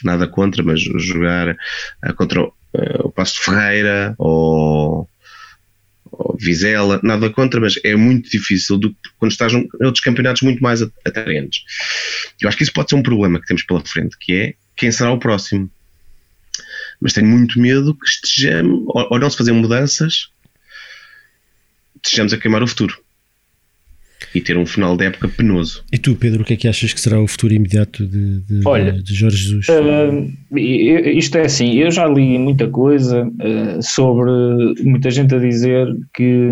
nada contra, mas jogar uh, contra uh, o Passo de Ferreira ou, ou, Vizela, nada contra, mas é muito difícil do, quando estás em outros campeonatos muito mais atraentes. Eu acho que isso pode ser um problema que temos pela frente, que é quem será o próximo. Mas tenho muito medo que estejamos, ou, ou não se fazer mudanças, estejamos a queimar o futuro e ter um final de época penoso. E tu, Pedro, o que é que achas que será o futuro imediato de, de, Olha, de Jorge Jesus? Uh, isto é assim, eu já li muita coisa uh, sobre muita gente a dizer que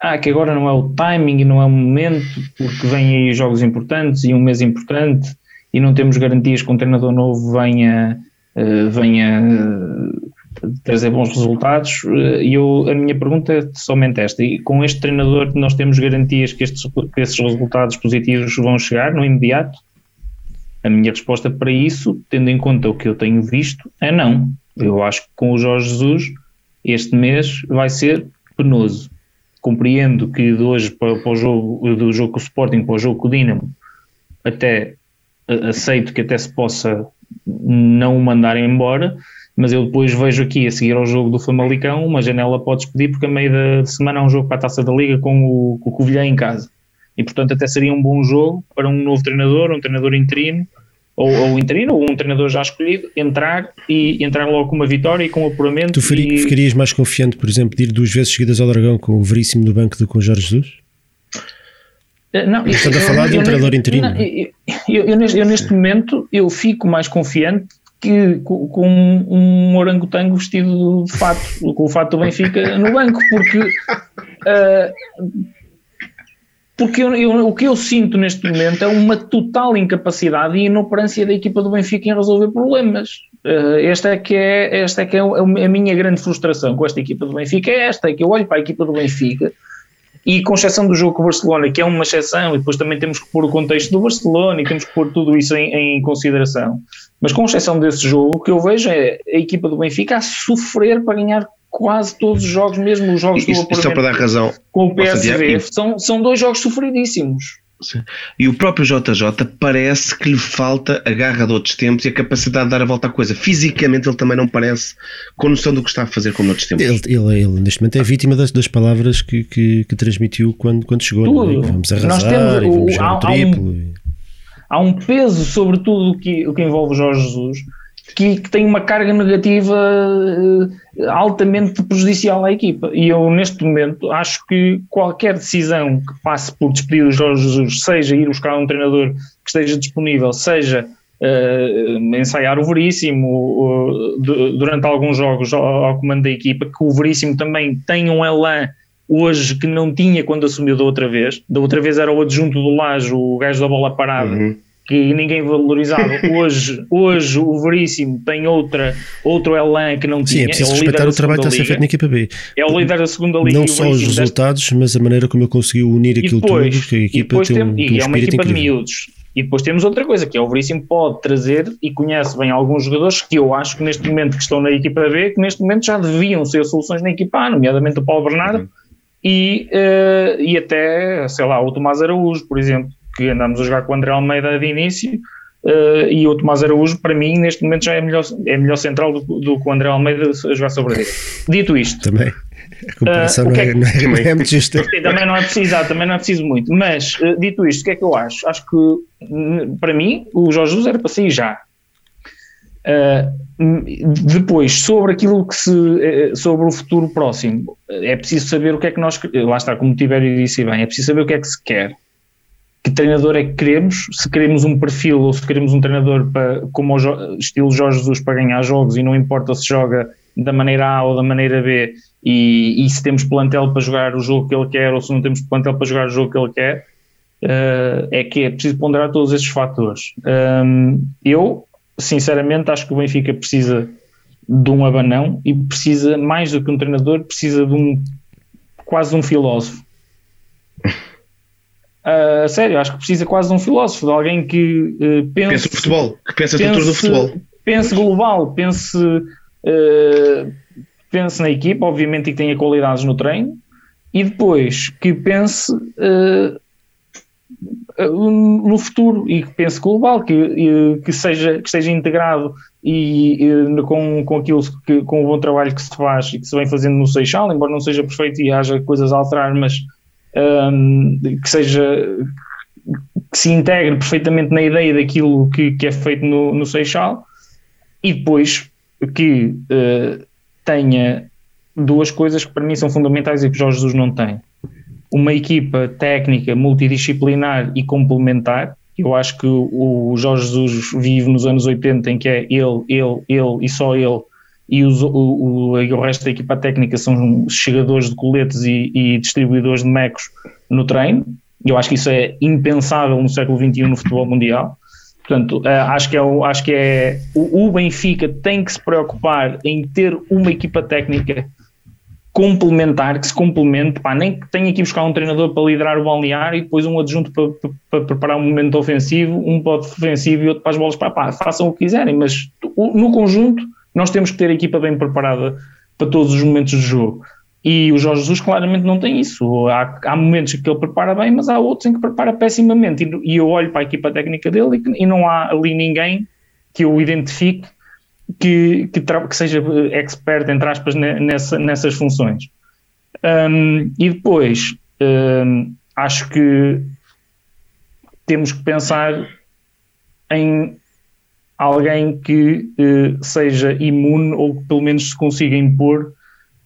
ah, que agora não é o timing e não é o momento, porque vêm aí jogos importantes e um mês importante e não temos garantias que um treinador novo venha, uh, venha trazer bons resultados. Eh, e eu, a minha pergunta é somente esta: e com este treinador nós temos garantias que, estes, que esses resultados positivos vão chegar no imediato? A minha resposta para isso, tendo em conta o que eu tenho visto, é não. Eu acho que com o Jorge Jesus este mês vai ser penoso. Compreendo que de hoje para, para o jogo, do jogo com o Sporting para o jogo com o Dinamo, até aceito que até se possa não o mandar embora, mas eu depois vejo aqui a seguir ao jogo do Famalicão uma janela pode despedir porque a meio da semana há um jogo para a Taça da Liga com o, com o Covilhã em casa e portanto até seria um bom jogo para um novo treinador, um treinador interino ou, ou interino, ou um treinador já escolhido entrar e entrar logo com uma vitória e com um apuramento Tu e... ficarias mais confiante, por exemplo, de ir duas vezes seguidas ao Dragão com o Veríssimo no banco do com o Jorge Jesus? Eh, não, Estás a falar de um treinador interino. Não, eu, eu, eu, neste momento eu fico mais confiante que, com, um orangotango vestido de fato, com o fato do Benfica no banco, porque, uh, porque eu, eu, o que eu sinto neste momento é uma total incapacidade e inoperância da equipa do Benfica em resolver problemas. Uh, esta é que, é, esta é, que é a minha grande frustração com esta equipa do Benfica, é esta, é que eu olho para a equipa do Benfica e com exceção do jogo com o Barcelona, que é uma exceção, e depois também temos que pôr o contexto do Barcelona e temos que pôr tudo isso em, em consideração. Mas com exceção desse jogo, o que eu vejo é a equipa do Benfica a sofrer para ganhar quase todos os jogos, mesmo os jogos do só para dar razão com o PSV, são, são dois jogos sofridíssimos. E o próprio JJ parece que lhe falta a garra de outros tempos e a capacidade de dar a volta à coisa. Fisicamente ele também não parece com noção do que está a fazer como noutros tempos. Ele, ele, ele neste momento é vítima das, das palavras que, que, que, transmitiu quando, quando chegou. Tudo. É? Vamos arrasar Nós temos o, vamos há, triplo. Há um, há um peso sobre tudo o que, o que envolve Jorge Jesus que, que, tem uma carga negativa uh, altamente prejudicial à equipa. E eu, neste momento, acho que qualquer decisão que passe por despedir o Jorge Jesus, seja ir buscar um treinador que esteja disponível, seja uh, ensaiar o Veríssimo uh, durante alguns jogos ao, ao, comando da equipa, que o Veríssimo também tem um elan hoje que não tinha quando assumiu da outra vez. Da outra vez era o adjunto do Lajo, o gajo da bola parada. Uhum que ninguém valorizava. Hoje, hoje o Veríssimo tem outra, outro elan que não tinha. Sim, é preciso é respeitar o trabalho que está a ser feito na equipa B. É o líder da segunda liga. Não só os resultados, mas a maneira como ele conseguiu unir aquilo depois, tudo, que a equipa tem, tem, um, tem um é uma equipa incrível. de miúdos. E depois temos outra coisa, que é o Veríssimo pode trazer e conhece bem alguns jogadores que eu acho que neste momento que estão na equipa B, que neste momento já deviam ser soluções na equipa A, nomeadamente o Paulo Bernardo uhum. e, uh, e até, sei lá, o Tomás Araújo, por exemplo que andámos a jogar com o André Almeida de início, uh, e o Tomás Araújo, para mim, neste momento já é melhor, é melhor central do, do que o André Almeida a jogar sobre ele. Dito isto. Também. A comparação uh, não, é, é, não, é, não, é, muito justa. Também não é preciso, também não é preciso muito. Mas, uh, dito isto, o que é que eu acho? Acho que, para mim, o Jorge Jesus era para sair já. Depois, sobre aquilo que se. sobre o futuro próximo, é preciso saber o que é que nós. Lá está, como o Tibério disse bem, é preciso saber o que é que se quer que treinador é que queremos, se queremos um perfil ou se queremos um treinador para, como o estilo Jorge Jesus para ganhar jogos e não importa se joga da maneira A ou da maneira B e, e, se temos plantel para jogar o jogo que ele quer ou se não temos plantel para jogar o jogo que ele quer, uh, é que é preciso ponderar todos esses fatores. Um, eu, sinceramente, acho que o Benfica precisa de um abanão e precisa, mais do que um treinador, precisa de um quase um filósofo. Uh, sério, acho que precisa quase de um filósofo, de alguém que uh, pense. Pensa no futebol, que pense, cultura do futebol. Pense global, pense, uh, pense na equipa, obviamente, e que tenha qualidades no treino, e depois que pense uh, no futuro e que pense global, que, que, seja, que esteja integrado e, e, com, com aquilo que, com o bom trabalho que se faz e que se vem fazendo no Seixal, embora não seja perfeito e haja coisas a alterar, mas um, que seja que se integre perfeitamente na ideia daquilo que, que é feito no, no Seixal e depois que uh, tenha duas coisas que para mim são fundamentais e que Jorge Jesus não tem uma equipa técnica, multidisciplinar e complementar. Eu acho que o Jorge Jesus vive nos anos 80 em que é ele, ele, ele e só ele, e, os, o, o, o resto da equipa técnica são chegadores de coletes e, e distribuidores de mecos no treino. Eu acho que isso é impensável no século XXI no futebol mundial. Portanto, eh, acho que, é, acho que é o Benfica tem que se preocupar em ter uma equipa técnica complementar, que se complemente, pá, nem que tenha que buscar um treinador para liderar o balneário e depois um adjunto para, para, para preparar um momento ofensivo, um para o defensivo e outro para as bolas, pá, pá, façam o que quiserem, mas no conjunto nós temos que ter a equipa bem preparada para todos os momentos do jogo. E o Jorge Jesus claramente não tem isso. Há, há momentos que ele prepara bem, mas há outros em que prepara pessimamente. E, e eu olho para a equipa técnica dele e, e não há ali ninguém que eu identifique que, que, que seja expert, entre aspas, nessa, nessas funções. Um, e depois, um, acho que temos que pensar em alguém que uh, seja imune ou que pelo menos se consiga impor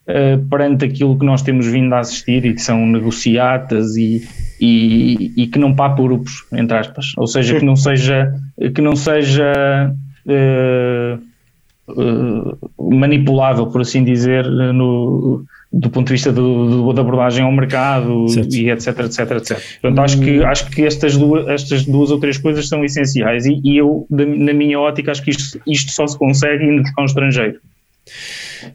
uh, perante aquilo que nós temos vindo a assistir e que são negociatas e, e, e que não pá grupos, entre aspas. Ou seja, que não seja, que não seja uh, uh, manipulável, por assim dizer, no, do ponto de vista do, do, da abordagem ao mercado certo. e etc, etc, etc. Portanto, acho que, acho que estas, duas, estas duas ou três coisas são essenciais e, e eu, na minha ótica, acho que isto, isto só se consegue indo buscar um estrangeiro.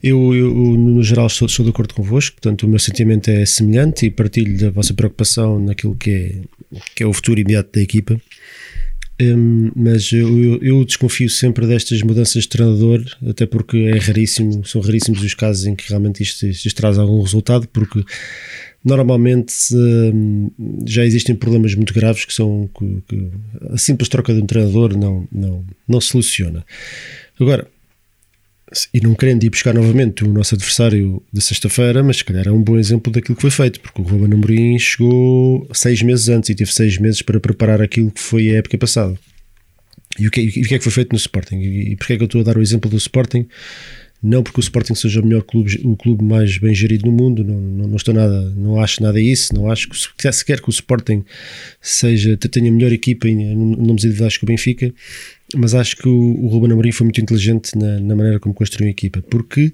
Eu, eu, no geral, estou, estou de acordo convosco, portanto, o meu sentimento é semelhante e partilho da vossa preocupação naquilo que é, que é o futuro imediato da equipa. Um, mas eu, eu, desconfio sempre destas mudanças de treinador, até porque é raríssimo, são raríssimos os casos em que realmente isto, isto traz algum resultado, porque normalmente um, já existem problemas muito graves que são que, que a simples troca de um treinador não, não, não soluciona. Agora, e não querendo ir buscar novamente o nosso adversário da sexta-feira, mas se calhar é um bom exemplo daquilo que foi feito, porque o Ruben Amorim chegou seis meses antes e teve seis meses para preparar aquilo que foi a época passada. E o que, e o que é que foi feito no Sporting? E porquê é que eu estou a dar o exemplo do Sporting? Não porque o Sporting seja o melhor clube, o clube mais bem gerido no mundo, não, não, não estou nada, não acho nada isso, não acho que sequer que o Sporting seja, tenha melhor equipa em nomes individuais que o Benfica, mas acho que o, o Ruben Amorim foi muito inteligente na, na maneira como construiu a equipa, porque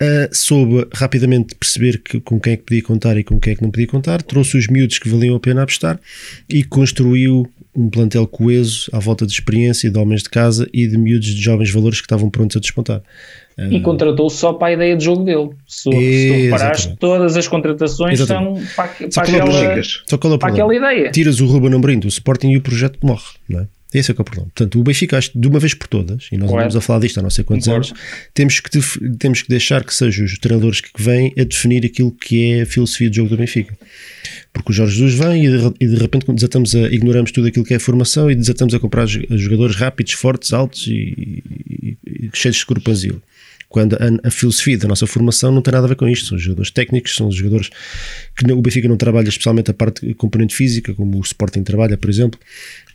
uh, soube rapidamente perceber que, com quem é que podia contar e com quem é que não podia contar, trouxe os miúdos que valiam a pena apostar e construiu um plantel coeso à volta de experiência, de homens de casa e de miúdos de jovens valores que estavam prontos a despontar. E uh, contratou só para a ideia de jogo dele. Se, se tu reparares, todas as contratações exatamente. são para, para, aquela, para aquela ideia. Tiras o Ruben Amorim do Sporting e o projeto morre, não é? Esse é que é o problema. Portanto, o Benfica, acho, de uma vez por todas, e nós andamos a falar disto há não sei quantos Concordo. anos, temos que, temos que deixar que sejam os treinadores que vêm a definir aquilo que é a filosofia de jogo do Benfica. Porque o Jorge Jesus vem e de, e de repente desatamos a, ignoramos tudo aquilo que é a formação e desatamos a comprar jogadores rápidos, fortes, altos e, e, e cheios de escorpanzil quando a, a, filosofia da nossa formação não tem nada a ver com isto. São jogadores técnicos, são jogadores que o Benfica não trabalha especialmente a parte componente física, como o Sporting trabalha, por exemplo.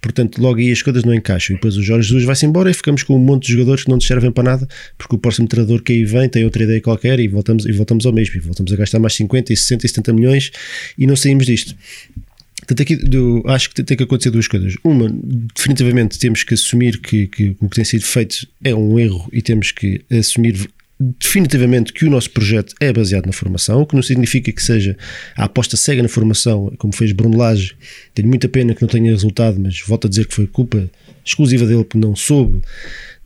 Portanto, logo aí as coisas não encaixam. E depois o Jorge Jesus vai-se embora e ficamos com um monte de jogadores que não nos servem para nada, porque o próximo treinador que aí vem tem outra ideia qualquer e voltamos, e voltamos ao mesmo. E voltamos a gastar mais 50, e 60 e 70 milhões e não saímos disto. Portanto, aqui do, acho que tem que acontecer duas coisas. Uma, definitivamente temos que assumir que, que o que tem sido feito é um erro e temos que assumir definitivamente que o nosso projeto é baseado na formação, o que não significa que seja a aposta cega na formação, como fez Bruno Lage. Tenho muita pena que não tenha resultado, mas volto a dizer que foi culpa exclusiva dele que não soube,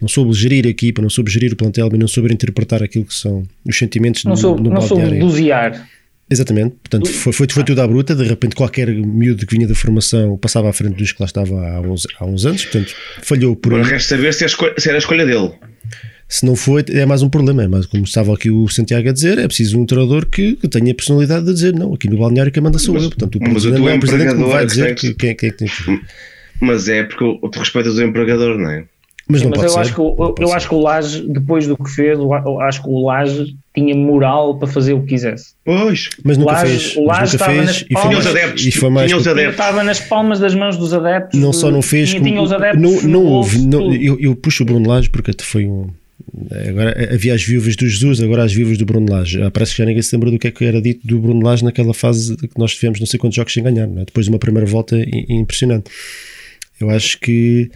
não soube gerir a equipa, não soube gerir o plantel, mas não soube interpretar aquilo que são os sentimentos não no, soube, não soube dosear. Exatamente, portanto foi, foi, foi tudo à bruta, de repente qualquer miúdo que vinha da formação passava à frente dos que lá estava há uns, há uns anos, portanto falhou por Agora resta saber se, é se era a escolha dele. Se não foi, é mais um problema. É mais como estava aqui o Santiago a dizer, é preciso um treinador que, que tenha a personalidade de dizer não, aqui no balneário quem manda sou Mas- eu. Portanto, o mas o presidente não é o presidente que me vai empregador dizer que, que- quem, quem é que tem que. Mas é porque o- tu respeitas o empregador, não é? Mas não Mas pode eu ser. acho, que, eu, eu acho que o Laje, depois do que fez, eu acho que o Laje tinha moral para fazer o que quisesse. Pois. Mas nunca fez. o Mas Laje nunca estava fez nas e foi, os mais, adeptos, e foi mais tinha os adeptos. Estava nas palmas das mãos dos adeptos. não só não fez tinha, como- tinha os adeptos não, não houve não- eu, eu puxo o Bruno Lage porque até foi um agora havia as viúvas do Jesus agora as viúvas do Bruno Lage Ah, parece que já ninguém se lembra do que é que era dito do Bruno Lage naquela fase que nós tivemos não sei quantos jogos sem ganhar não é? depois de uma primeira volta i- impressionante eu acho que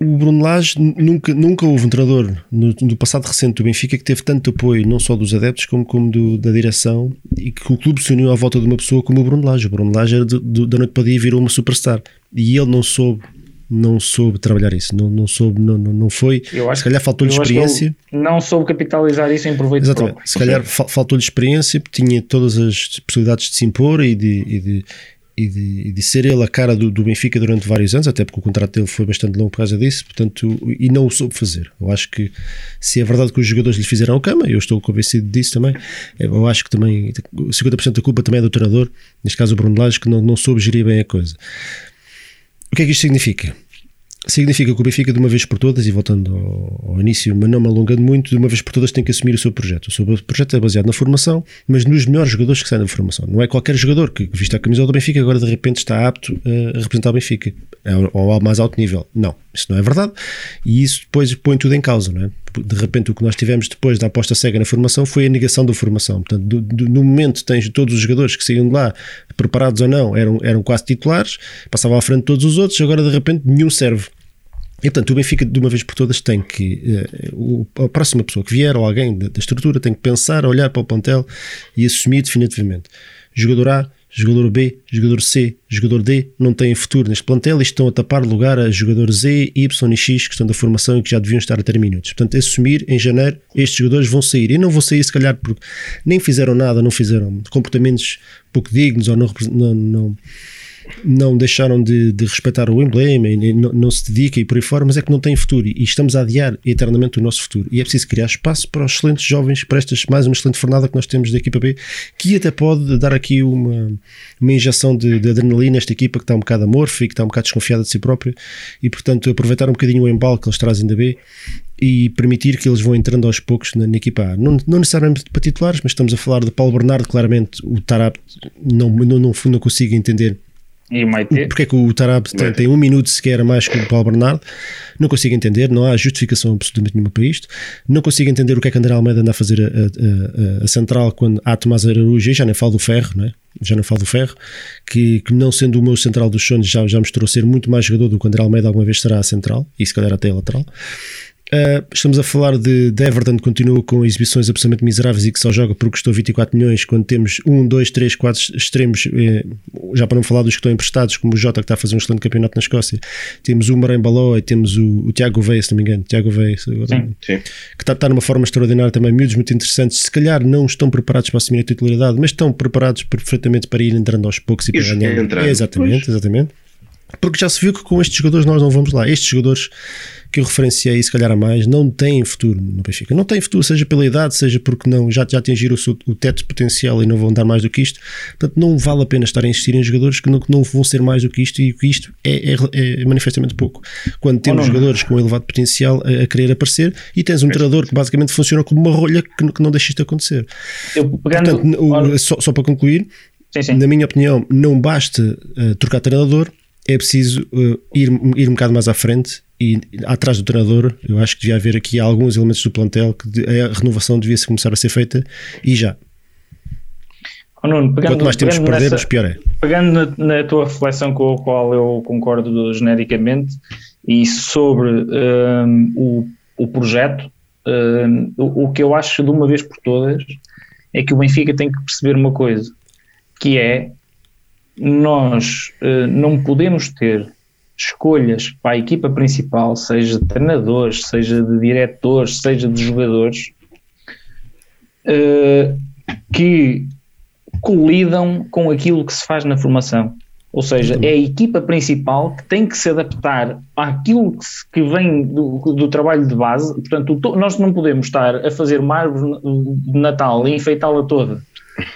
o Bruno Lage nunca, nunca houve um treinador no, no passado recente do Benfica que teve tanto apoio, não só dos adeptos como, como do- da direção, e que o clube se uniu à volta de uma pessoa como o Bruno Lage. O Bruno Lage era de- de- da noite para o dia virou uma superstar e ele não soube, não soube trabalhar isso, não, não soube, não, não, não foi. Eu acho se calhar faltou-lhe experiência. Não soube capitalizar isso em proveito Exatamente. próprio. Se calhar fal- faltou-lhe experiência, tinha todas as possibilidades de se impor e de, e de, e de, de ser ele a cara do, do Benfica durante vários anos, até porque o contrato dele foi bastante longo por causa disso, portanto, e não o soube fazer. Eu acho que se é verdade que os jogadores lhe fizeram cama, eu estou convencido disso também, eu acho que também 50% da culpa também é do treinador, neste caso o Bruno Lage, que não, não soube gerir bem a coisa. O que é que isto significa? Significa que o Benfica, de uma vez por todas, e voltando ao, ao início, mas não me alongando muito, de uma vez por todas tem que assumir o seu projeto. O seu projeto é baseado na formação, mas nos melhores jogadores que saem da formação. Não é qualquer jogador que vista a camisola do Benfica agora de repente está apto a representar o Benfica ou ao mais alto nível. Não, isso não é verdade. E isso depois põe tudo em causa, não é? De repente, o que nós tivemos depois da aposta cega na formação foi a negação da formação. Portanto, do, do, no momento tens todos os jogadores que saíam de lá, preparados ou não, eram, eram quase titulares, passavam à frente de todos os outros, agora de repente nenhum serve. Portanto, o Benfica, de uma vez por todas, tem que. o- a próxima pessoa que vier, ou alguém da, da estrutura, tem que pensar, olhar para o plantel e assumir definitivamente. Jogador A, jogador B, jogador C, jogador D não têm futuro neste plantel e estão a tapar lugar a jogadores Z, Y e X que estão da formação e que já deviam estar a ter minutos. Portanto, assumir em janeiro estes jogadores vão sair. E não vão sair, se calhar, porque nem fizeram nada, não fizeram comportamentos pouco dignos ou não, não, não não deixaram de, de respeitar o emblema e não, não se dedicam e por aí fora, mas é que não têm futuro e estamos a adiar eternamente o nosso futuro. E é preciso criar espaço para os excelentes jovens, para estas mais uma excelente fornada que nós temos da equipa B, que até pode dar aqui uma, uma injeção de, de adrenalina a esta equipa que está um bocado amorfa e que está um bocado desconfiada de si própria e, portanto, aproveitar um bocadinho o embalo que eles trazem da B e permitir que eles vão entrando aos poucos na, na equipa A. Não, não necessariamente para titulares, mas estamos a falar de Paulo Bernardo, claramente o Tarap não, não, não, não consigo entender E o Maite. porque é que o Tarab tem, tem um minuto sequer a mais que o Paulo Bernardo? Não consigo entender, não há justificação absolutamente nenhuma para isto. Não consigo entender o que é que André Almeida anda a fazer a, a- a- a central quando há Tomás Araújo, e já nem falo do Ferro, não é? já não falo do Ferro, que, que não sendo o meu central dos sonhos já, já mostrou ser muito mais jogador do que o André Almeida alguma vez será a central, e se calhar até a lateral. Uh, estamos a falar de, de Everton que continua com exibições absolutamente miseráveis e que só joga porque custou 24 milhões quando temos 1, 2, 3, 4 extremos, eh, já para não falar dos que estão emprestados, como o Jota que está a fazer um excelente campeonato na Escócia. Temos o Marém Baló e temos o, o Tiago Veia, se não me engano, Tiago Veia, que está, está numa forma extraordinária também, miúdos muito interessantes, se calhar não estão preparados para assumir a titularidade, mas estão preparados perfeitamente para ir entrando aos poucos e para ganhar. entrando. Exatamente, exatamente. Porque já se viu que com estes jogadores nós não vamos lá. Estes jogadores que eu referenciei, se calhar a mais, não têm futuro no Benfica. Não têm futuro, seja pela idade, seja porque não, já, já atingiram o, seu, o teto potencial e não vão dar mais do que isto. Portanto, não vale a pena estar a insistir em jogadores que não, que não vão ser mais do que isto e que isto é, é, é manifestamente pouco. Quando temos jogadores com elevado potencial a, a querer aparecer e tens um treinador que basicamente funciona como uma rolha que, que não deixa isto acontecer. Eu pegando. Portanto, o- só, só para concluir, sim, sim. na minha opinião, não basta uh, trocar treinador, é preciso uh, ir, ir um bocado mais à frente e atrás do treinador. Eu acho que devia haver aqui alguns elementos do plantel que a renovação devia -se começar a ser feita e já. Oh, Nuno, pegando, Quanto mais temos perdermos, nessa- pior é. pegando na, na tua reflexão com a qual eu concordo genericamente e sobre hum, o, o projeto, uh, o, o que eu acho de uma vez por todas é que o Benfica tem que perceber uma coisa, que é nós uh, não podemos ter escolhas para a equipa principal, seja de treinadores, seja de diretores, seja de jogadores, uh, que colidam com aquilo que se faz na formação. Ou seja, é a equipa principal que tem que se adaptar àquilo que, se, que vem do, do, trabalho de base. Portanto, nós não podemos estar a fazer uma árvore de Natal e enfeitá-la toda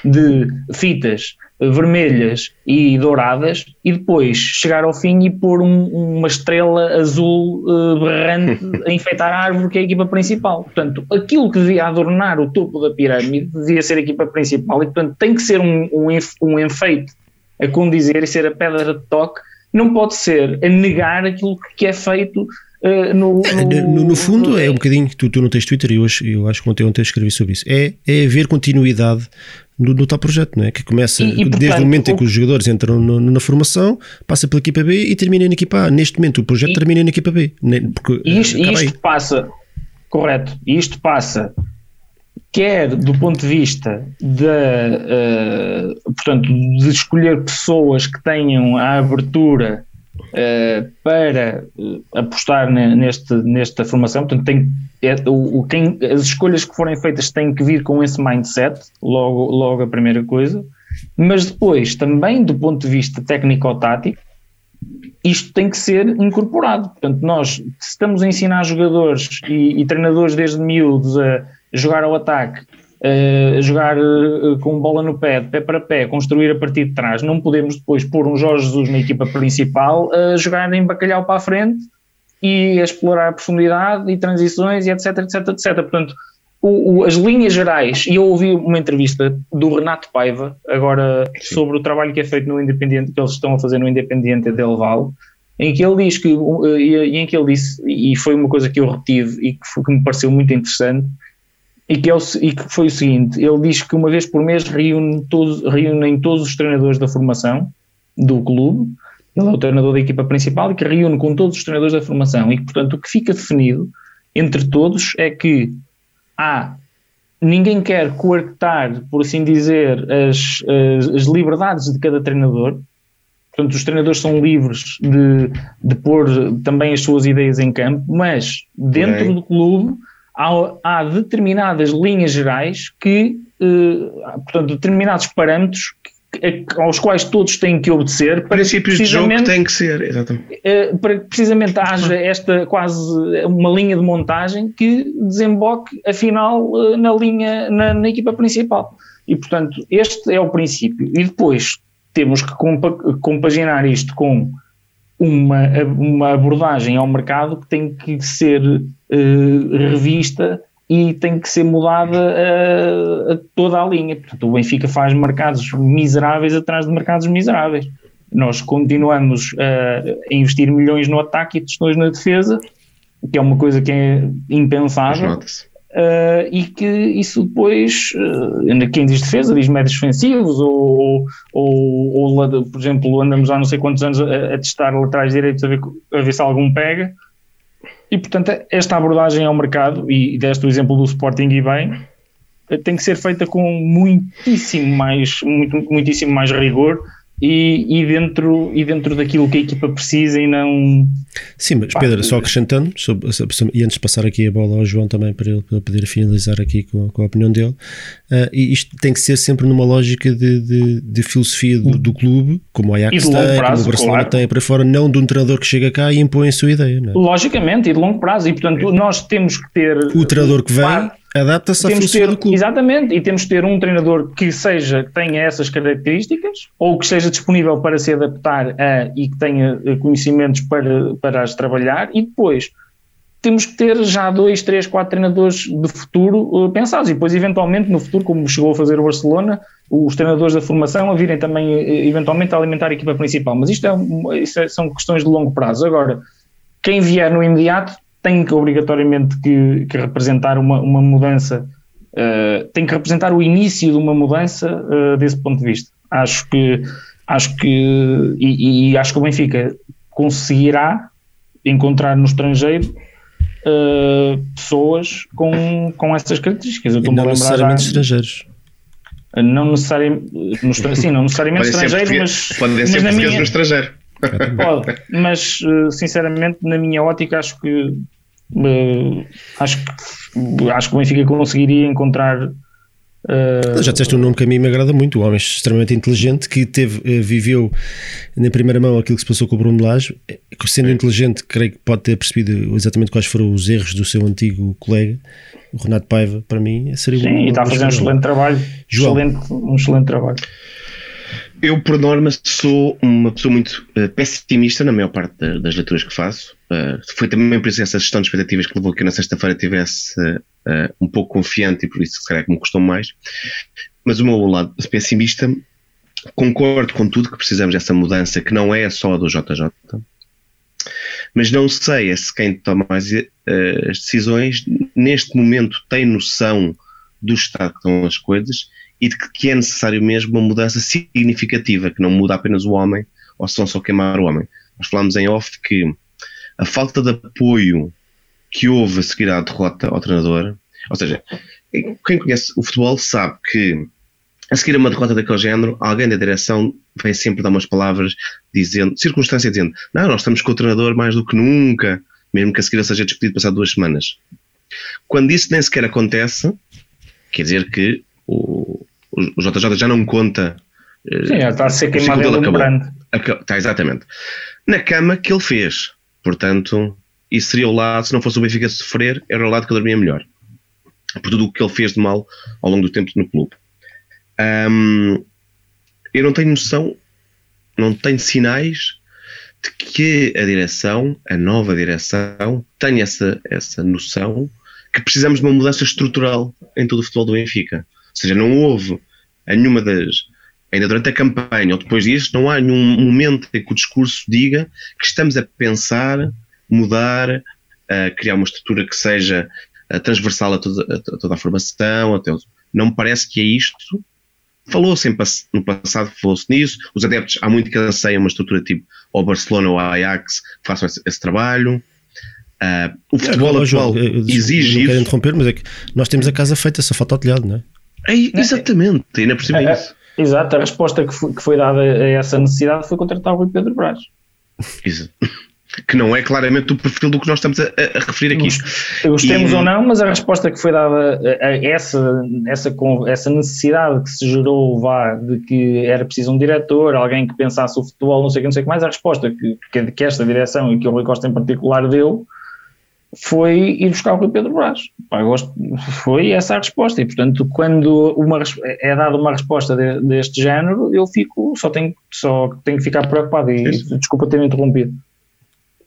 de fitas vermelhas e douradas e depois chegar ao fim e pôr um, uma estrela azul uh, berrante a enfeitar a árvore que é a equipa principal. Portanto, aquilo que devia adornar o topo da pirâmide devia ser a equipa principal e, portanto, tem que ser um, um, um enfeite a condizer e ser a pedra de toque, não pode ser a negar aquilo que é feito Uh, no, no, no, no, fundo no... é um bocadinho tu, tu não tens Twitter e hoje eu acho que ontem, ontem escrevi sobre isso é, é haver continuidade no, no tal projeto, não é? Que começa e, e, desde portanto, o momento em que os jogadores entram no, na formação, passa pela equipa B e termina na equipa A. Neste momento o projeto e, termina na equipa B. Porque, isto, isto passa, correto, isto passa quer do ponto de vista de, uh, portanto, de escolher pessoas que tenham a abertura uh, para uh, apostar neste, nesta formação, portanto, tem, é, o, quem, as escolhas que forem feitas têm que vir com esse mindset, logo, logo a primeira coisa, mas depois, também do ponto de vista técnico-tático, isto tem que ser incorporado. Portanto, nós, se estamos a ensinar jogadores e, e treinadores desde miúdos a jogar ao ataque uh, jogar uh, com bola no pé, de pé para pé, construir a partir de trás. Não podemos depois pôr um Jorge Jesus na equipa principal a uh, jogar em bacalhau para a frente e a explorar a profundidade e transições e etc, etc, etc. Portanto, o, o, as linhas gerais, e eu ouvi uma entrevista do Renato Paiva, agora Sim. sobre o trabalho que é feito no Independiente, que eles estão a fazer no Independiente Del Valle, em que ele diz que, e em que ele disse, e foi uma coisa que eu retive e que, que me pareceu muito interessante, e que, é o, e que foi o seguinte: ele diz que uma vez por mês reúne todos, reúnem todos os treinadores da formação do clube. Ele é o treinador da equipa principal e que reúne com todos os treinadores da formação. E, portanto, o que fica definido entre todos é que há ninguém quer coartar, por assim dizer, as, as, as, liberdades de cada treinador. Portanto, os treinadores são livres de, de pôr também as suas ideias em campo, mas dentro do clube há, há determinadas linhas gerais que, uh, portanto, determinados parâmetros que, aos quais todos têm que obedecer para princípios de jogo que tem que ser exatamente. Uh, para que precisamente haja esta quase uma linha de montagem que desemboque afinal uh, na linha na, na, equipa principal e portanto este é o princípio e depois temos que compa compaginar isto com uma, uma abordagem ao mercado que tem que ser uh, revista e tem que ser mudada a, a, toda a linha. Portanto, o Benfica faz mercados miseráveis atrás de mercados miseráveis. Nós continuamos a investir milhões no ataque e tostões na defesa, que é uma coisa que é impensável. Uh, e que isso depois, uh, quem diz defesa, diz médios defensivos, ou, ou, ou, por exemplo, andamos há não sei quantos anos a, a testar laterais direitos a ver, a ver se algum pega. E portanto, esta abordagem ao mercado, e deste o exemplo do Sporting e bem, tem que ser feita com muitíssimo mais, muito, muitíssimo mais rigor e, e, dentro, e dentro daquilo que a equipa precisa e não. Sim, mas Pedro, só acrescentando, sobre, e antes de passar aqui a bola ao João também para ele, para poder finalizar aqui com, com a opinião dele, uh, isto tem que ser sempre numa lógica de, de, de filosofia do, do, clube, como o Ajax tem, prazo, como o Barcelona claro. tem para fora, não de um treinador que chega cá e impõe a sua ideia. É? Logicamente, e de longo prazo, e portanto nós temos que ter. O treinador que vem. Adapta-se à função ter, do clube. Exatamente, e temos que ter um treinador que seja, que tenha essas características, ou que esteja disponível para se adaptar a, e que tenha eh, conhecimentos para, para as trabalhar, e depois temos que ter já dois, três, quatro treinadores de futuro uh, pensados, e depois eventualmente no futuro, como chegou a fazer o Barcelona, os treinadores da formação a virem também eventualmente a alimentar a equipa principal, mas isto, é, isto é, são questões de longo prazo. Agora, quem vier no imediato tem que obrigatoriamente que, que representar uma, uma mudança, uh, tem que representar o início de uma mudança uh, desse ponto de vista. Acho que, acho que, e, e acho que o Benfica conseguirá encontrar no estrangeiro uh, pessoas com, com essas características. Eu e não necessariamente já, estrangeiros. Não necessariamente, no, sim, não necessariamente estrangeiros, mas. Podem ser portugueses no estrangeiro. Pode, mas sinceramente, na minha ótica, acho que uh, acho que acho que o Benfica conseguiria encontrar Uh, Já disseste um nome que a mim me agrada muito, um homem extremamente inteligente que teve, viveu na primeira mão aquilo que se passou com o Bruno Lage. Sendo inteligente, creio que pode ter percebido exatamente quais foram os erros do seu antigo colega, o Renato Paiva. Para mim, seria Sim, um, e está a fazer um excelente trabalho. João. Excelente, um excelente trabalho. Eu, por norma, sou uma pessoa muito uh, pessimista na maior parte das, das leituras que faço. Uh, foi também por isso essa gestão de expectativas que levou que eu na sexta-feira tivesse uh, um pouco confiante e por isso, se calhar, que me custou mais. Mas o meu lado pessimista, concordo com tudo que precisamos dessa mudança, que não é só a do JJ. Mas não sei se quem toma as, as decisões, neste momento, tem noção do estado que estão as coisas e de que é necessário mesmo uma mudança significativa, que não muda apenas o homem ou se não só queimar o homem. Nós falámos em off que a falta de apoio que houve a seguir à derrota ao treinador, ou seja, quem conhece o futebol sabe que a seguir a uma derrota daquele género, alguém da direção vem sempre dar umas palavras dizendo, circunstância dizendo, não, nós estamos com o treinador mais do que nunca, mesmo que a seguir seja despedido passado duas semanas. Quando isso nem sequer acontece, quer dizer que o, JJ já não conta. Eh, Sim, já está a ser queimado ele acabou. Está exatamente. Na cama que ele fez. Portanto, isso seria o lado, se não fosse o Benfica sofrer, era o lado que eu dormia melhor. Por tudo o que ele fez de mal ao longo do tempo no clube. Um, eu não tenho noção, não tenho sinais de que a direção, a nova direção, tenha essa, essa noção que precisamos de uma mudança estrutural em todo o futebol do Benfica. Ou seja, não houve nenhuma das. Ainda durante a campanha ou depois disso, não há nenhum momento em que o discurso diga que estamos a pensar, mudar, a criar uma estrutura que seja transversal a toda, a toda a formação. Até, não me parece que é isto. Falou-se no passado, falou-se nisso. Os adeptos há muito que anseiam uma estrutura tipo ou Barcelona ou Ajax façam esse, esse trabalho. Uh, o futebol é, atual exige não quero interromper, mas é que nós temos a casa feita, só falta o telhado, não é? É exatamente, ainda por cima é, isso. Exato, a resposta que foi, que foi, dada a essa necessidade foi contratar o Rui Pedro Braz. Isso. Que não é claramente o perfil do que nós estamos a, a referir aqui. Gostemos e... ou não, mas a resposta que foi dada a essa, essa, essa necessidade que se gerou vá, de que era preciso um diretor, alguém que pensasse o futebol, não sei o que, não sei o que mais, a resposta que, que, que esta direção e que o Rui Costa em particular deu foi ir buscar o Rui Pedro Brás. Pá, gosto, foi essa a resposta. E, portanto, quando uma, é dada uma resposta de, deste género, eu fico, só tenho, só tenho que ficar preocupado. E Sim. desculpa ter interrompido.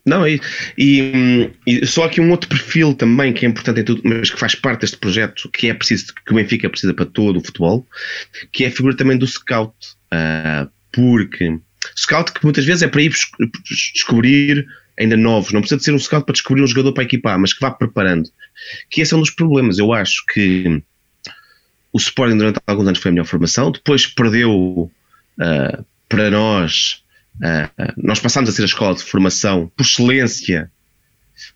Não, e, e, e, só aqui um outro perfil também que é importante em tudo, mas que faz parte deste projeto, que é preciso, que o Benfica precisa para todo o futebol, que é a figura também do scout. Uh, porque scout que muitas vezes é para ir descobrir ainda novos, não precisa de ser um scout para descobrir um jogador para equipar, mas que vá preparando. Que esse é um dos problemas. Eu acho que o Sporting durante alguns anos foi a melhor formação, depois perdeu uh, para nós. Uh, nós passámos a ser a escola de formação por excelência.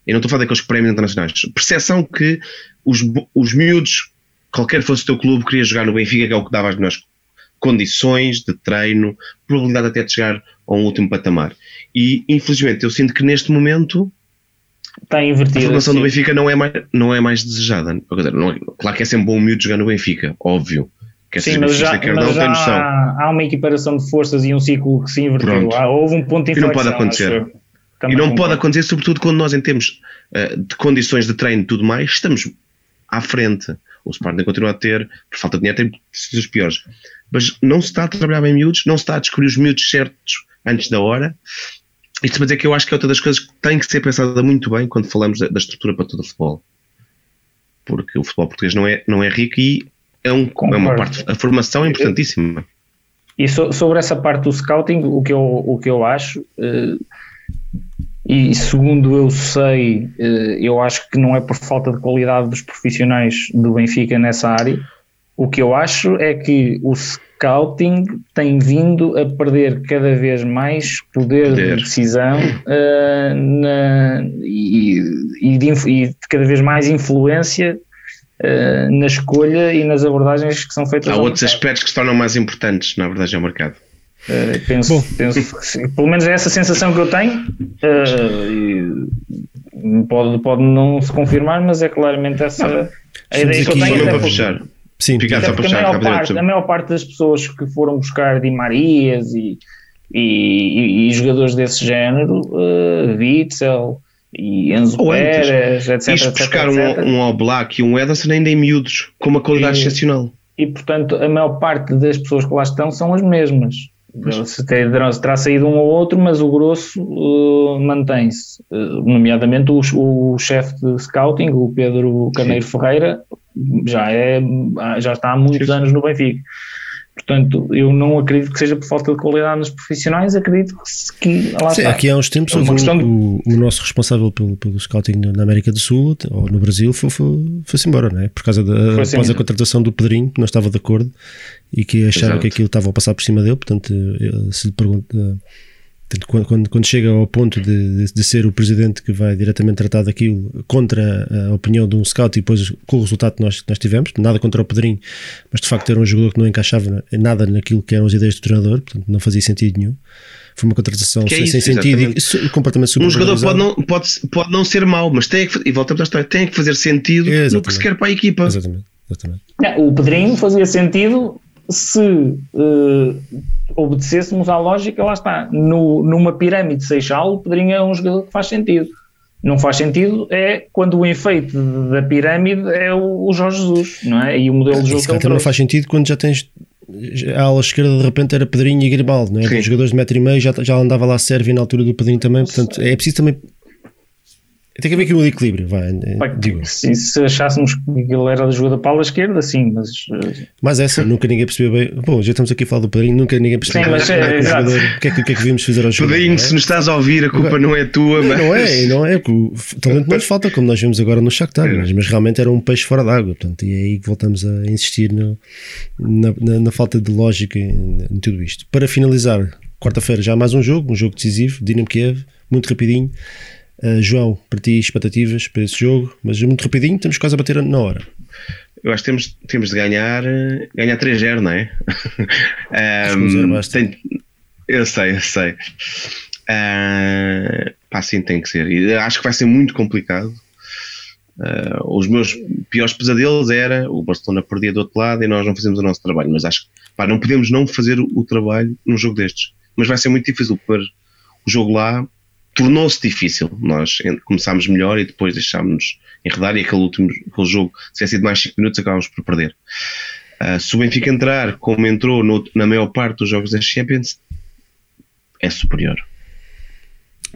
Eu não estou a falar daqueles prémios internacionais. Percepção que os, os miúdos, qualquer fosse o teu clube, queria jogar no Benfica, que é o que dava as melhores condições de treino, probabilidade até de chegar a um último patamar. E infelizmente eu sinto que neste momento está invertido. A formação do Benfica não é mais, não é mais desejada. Não é, claro que é sempre bom o miúdo jogar no Benfica, óbvio. Que Sim, mas já, mas já há, há, uma equiparação de forças e um ciclo que se inverteu. Há, houve um ponto de inflexão. E não pode acontecer. E não pode acontecer, sobretudo quando nós, em termos uh, de condições de treino e tudo mais, estamos à frente. O Sporting continua a ter, por falta de dinheiro, tem os piores. Mas não se está a trabalhar bem miúdos, não se está a descobrir os miúdos certos antes da hora isto para dizer que eu acho que é outra das coisas que tem que ser pensada muito bem quando falamos da, da estrutura para todo o futebol. Porque o futebol português não é, não é rico e é, um, é uma parte. A formação é importantíssima. E so, sobre essa parte do scouting, o que eu, o que eu acho, uh, e segundo eu sei, uh, eu acho que não é por falta de qualidade dos profissionais do Benfica nessa área, O que eu acho é que o scouting tem vindo a perder cada vez mais poder, poder. de decisão uh, na, e, e, de, e, cada vez mais influência uh, na escolha e nas abordagens que são feitas. Há outros mercado. aspectos que se tornam mais importantes, na verdade, ao mercado. Uh, penso, penso pelo menos é essa sensação que eu tenho. pode, pode não se confirmar, mas é claramente essa não, a ideia que eu tenho. Para fechar. Sim, Ficar só para a, maior parte, a maior parte das pessoas que foram buscar Di Marias e, e, e, e jogadores desse género, uh, Witzel e Enzo Ou Pérez, etc. Isto buscar etc, um, um All Black e um Ederson ainda em miúdos, com uma qualidade e, excepcional. E portanto, a maior parte das pessoas que lá estão são as mesmas. Se terá, terá saído um ou outro, mas o grosso uh, mantém-se. Uh, nomeadamente o, o chefe de scouting, o Pedro Caneiro Sim. Ferreira, já, é, já está há muitos anos no Benfica. Portanto, eu não acredito que seja por falta de qualidade nos profissionais, acredito que lá Sim, está. Aqui há uns tempos é o, de... o, o, nosso responsável pelo, pelo scouting na América do Sul ou no Brasil foi-se foi, foi embora, não é? Por causa da assim após a contratação do Pedrinho, que não estava de acordo e que acharam Exato. que aquilo estava a passar por cima dele. Portanto, se lhe pergunta quando, quando, quando, chega ao ponto de, de, ser o presidente que vai diretamente tratar daquilo contra a opinião de um scout e depois com o resultado que nós, nós tivemos, nada contra o Pedrinho, mas de facto era um jogador que não encaixava nada naquilo que eram as ideias do treinador, portanto não fazia sentido nenhum. Foi uma contratação é sem, isso, sentido e completamente Um jogador pode não, pode, pode não ser mau, mas tem que, e voltamos à história, tem que fazer sentido é, no que se quer para a equipa. Exatamente. exatamente. o Pedrinho fazia sentido se uh, obedecêssemos à lógica, lá está, no, numa pirâmide seixal, o Pedrinho é um jogador que faz sentido. Não faz sentido é quando o enfeite da pirâmide é o, o Jorge Jesus, não é? E o modelo de jogo Isso que não faz sentido quando já tens a ala esquerda de repente era Pedrinho e Grimaldo, não é? Os jogadores de metro e meio já, já andava lá Sérvio na altura do Pedrinho também, portanto é preciso também tem que haver aqui um equilíbrio, vai. digo. Se, se achássemos que ele era da jogador para a esquerda, sim, mas. Eh, mas essa, nunca ninguém percebeu bem. Bom, já estamos aqui a falar do Padrinho, nunca ninguém percebeu sim, mas bem. É, é, o, que é que, o que é que devíamos fazer ao jogador? Padrinho, é? se nos estás a ouvir, a culpa não é tua, mas. Não é, não é, o talento não falta, como nós vimos agora no Shakhtar, mas, mas realmente era um peixe fora d'água, portanto, e é aí que voltamos a insistir no, na, na, na, falta de lógica em, em tudo isto. Para finalizar, quarta-feira já há mais um jogo, um jogo decisivo, Dinamo Kiev, muito rapidinho. Uh, João, para ti, expectativas para esse jogo, mas muito rapidinho, estamos quase a bater na hora. Eu acho que temos, temos de ganhar, ganhar 3-0, não é? um, tem, eu sei, eu sei. Uh, pá, sim, tem que ser. E acho que vai ser muito complicado. Uh, os meus piores pesadelos era o Barcelona perdia do outro lado e nós não fazemos o nosso trabalho, mas acho que pá, não podemos não fazer o, o trabalho num jogo destes. Mas vai ser muito difícil pôr o jogo lá tornou-se difícil. Nós começámos melhor e depois deixámos-nos enredar e aquele último aquele jogo, se tivesse sido mais 5 minutos, acabámos por perder. Uh, se o Benfica entrar como entrou no, na maior parte dos jogos da Champions, é superior.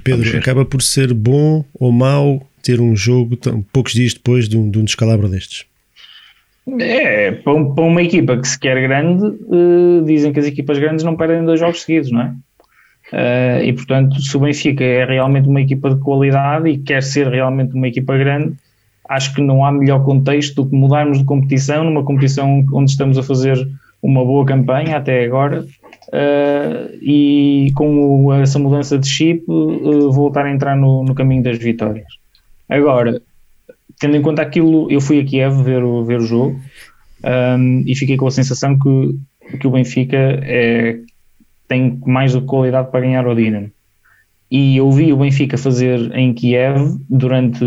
Pedro, acaba por ser bom ou mau ter um jogo tão, poucos dias depois de um, de um descalabro destes? É, para, uma equipa que se quer grande, uh, dizem que as equipas grandes não perdem dois jogos seguidos, não é? Uh, e portanto, se o Benfica é realmente uma equipa de qualidade e quer ser realmente uma equipa grande, acho que não há melhor contexto do que mudarmos de competição, numa competição onde estamos a fazer uma boa campanha até agora, uh, e com essa mudança de chip, uh, voltar a entrar no, no, caminho das vitórias. Agora, tendo em conta aquilo, eu fui a Kiev ver o, ver o jogo um, e fiquei com a sensação que, que o Benfica é tem mais do que qualidade para ganhar o Dinamo. E eu vi o Benfica fazer em Kiev durante,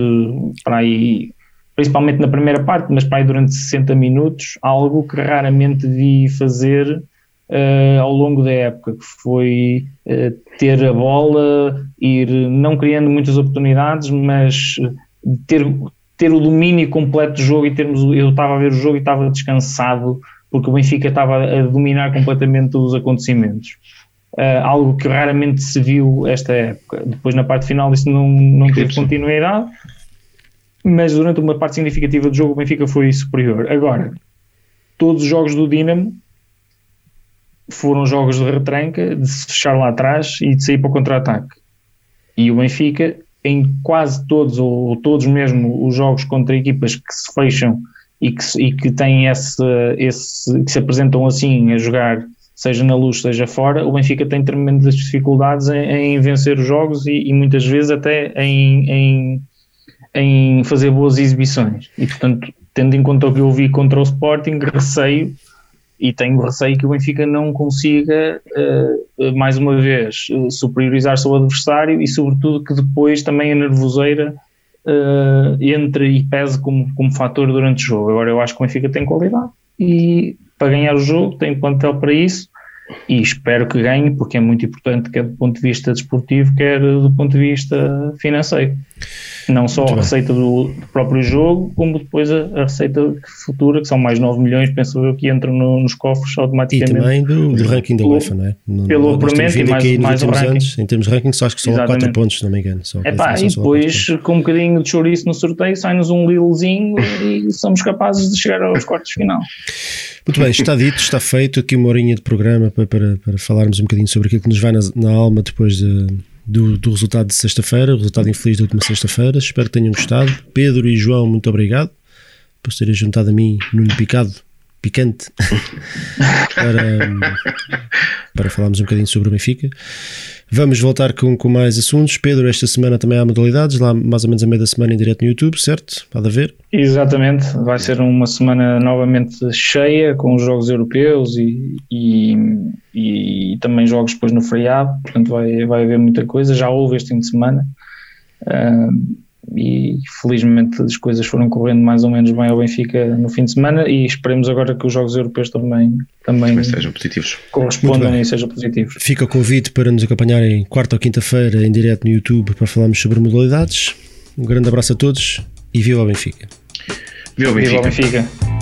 para aí, principalmente na primeira parte, mas para aí durante 60 minutos, algo que raramente vi fazer uh, ao longo da época, que foi uh, ter a bola, ir não criando muitas oportunidades, mas ter, ter o domínio completo do jogo e termos, eu estava a ver o jogo e estava descansado porque o Benfica estava a dominar completamente os acontecimentos. Uh, algo que raramente se viu esta época. Depois, na parte final, isso não, não teve continuidade, mas durante uma parte significativa do jogo, o Benfica foi superior. Agora, todos os jogos do Dinamo foram jogos de retranca, de se fechar lá atrás e de sair para o contra-ataque. E o Benfica, em quase todos, ou todos mesmo, os jogos contra equipas que se fecham e que, e que têm esse, esse, que se apresentam assim a jogar, seja na luz, seja fora, o Benfica tem tremendas dificuldades em, em vencer os jogos e, e, muitas vezes até em, em, em fazer boas exibições. E portanto, tendo em conta o que eu vi contra o Sporting, receio e tenho receio que o Benfica não consiga, uh, mais uma vez, uh, superiorizar seu adversário e, sobretudo, que depois também a nervoseira uh, entre e pese como, como fator durante o jogo. Agora, eu acho que o Benfica tem qualidade e para ganhar o jogo tem plantel para isso e espero que ganhe, porque é muito importante, quer do ponto de vista desportivo, quer do ponto de vista financeiro. Não só muito a receita do, do, próprio jogo, como depois a, a, receita futura, que são mais 9 milhões, penso eu, que entram no, nos cofres automaticamente. E também do, do ranking da UEFA, não é? No, pelo apuramento e mais, mais o ranking. Anos, em termos de ranking, só acho que são 4 pontos, se não me engano. Só, Epá, e depois, com um bocadinho de chouriço no sorteio, sai-nos um Lillezinho e somos capazes de chegar aos quartos final. Muito bem, está dito, está feito aqui uma horinha de programa para, para, para falarmos um bocadinho sobre aquilo que nos vai na, na alma depois de, do, do, resultado de sexta-feira, o resultado infeliz da última sexta-feira. Espero que tenham gostado. Pedro e João, muito obrigado por terem juntado a mim no picado, picante, para, para falarmos um bocadinho sobre o Benfica. Vamos voltar com, com mais assuntos. Pedro, esta semana também há modalidades, lá mais ou menos a meio da semana em direto no YouTube, certo? Pode haver? Exatamente, vai ser uma semana novamente cheia com os jogos europeus e, e, e também jogos depois no feriado, portanto vai, vai haver muita coisa. Já houve este fim de semana. Uh, e felizmente as coisas foram correndo mais ou menos bem ao Benfica no fim de semana e esperemos agora que os jogos europeus também, também sejam positivos. correspondam e sejam positivos. Fica o convite para nos acompanharem quarta ou quinta-feira em direto no YouTube para falarmos sobre modalidades. Um grande abraço a todos e viva o Benfica. Viva o Benfica. Viva o Benfica.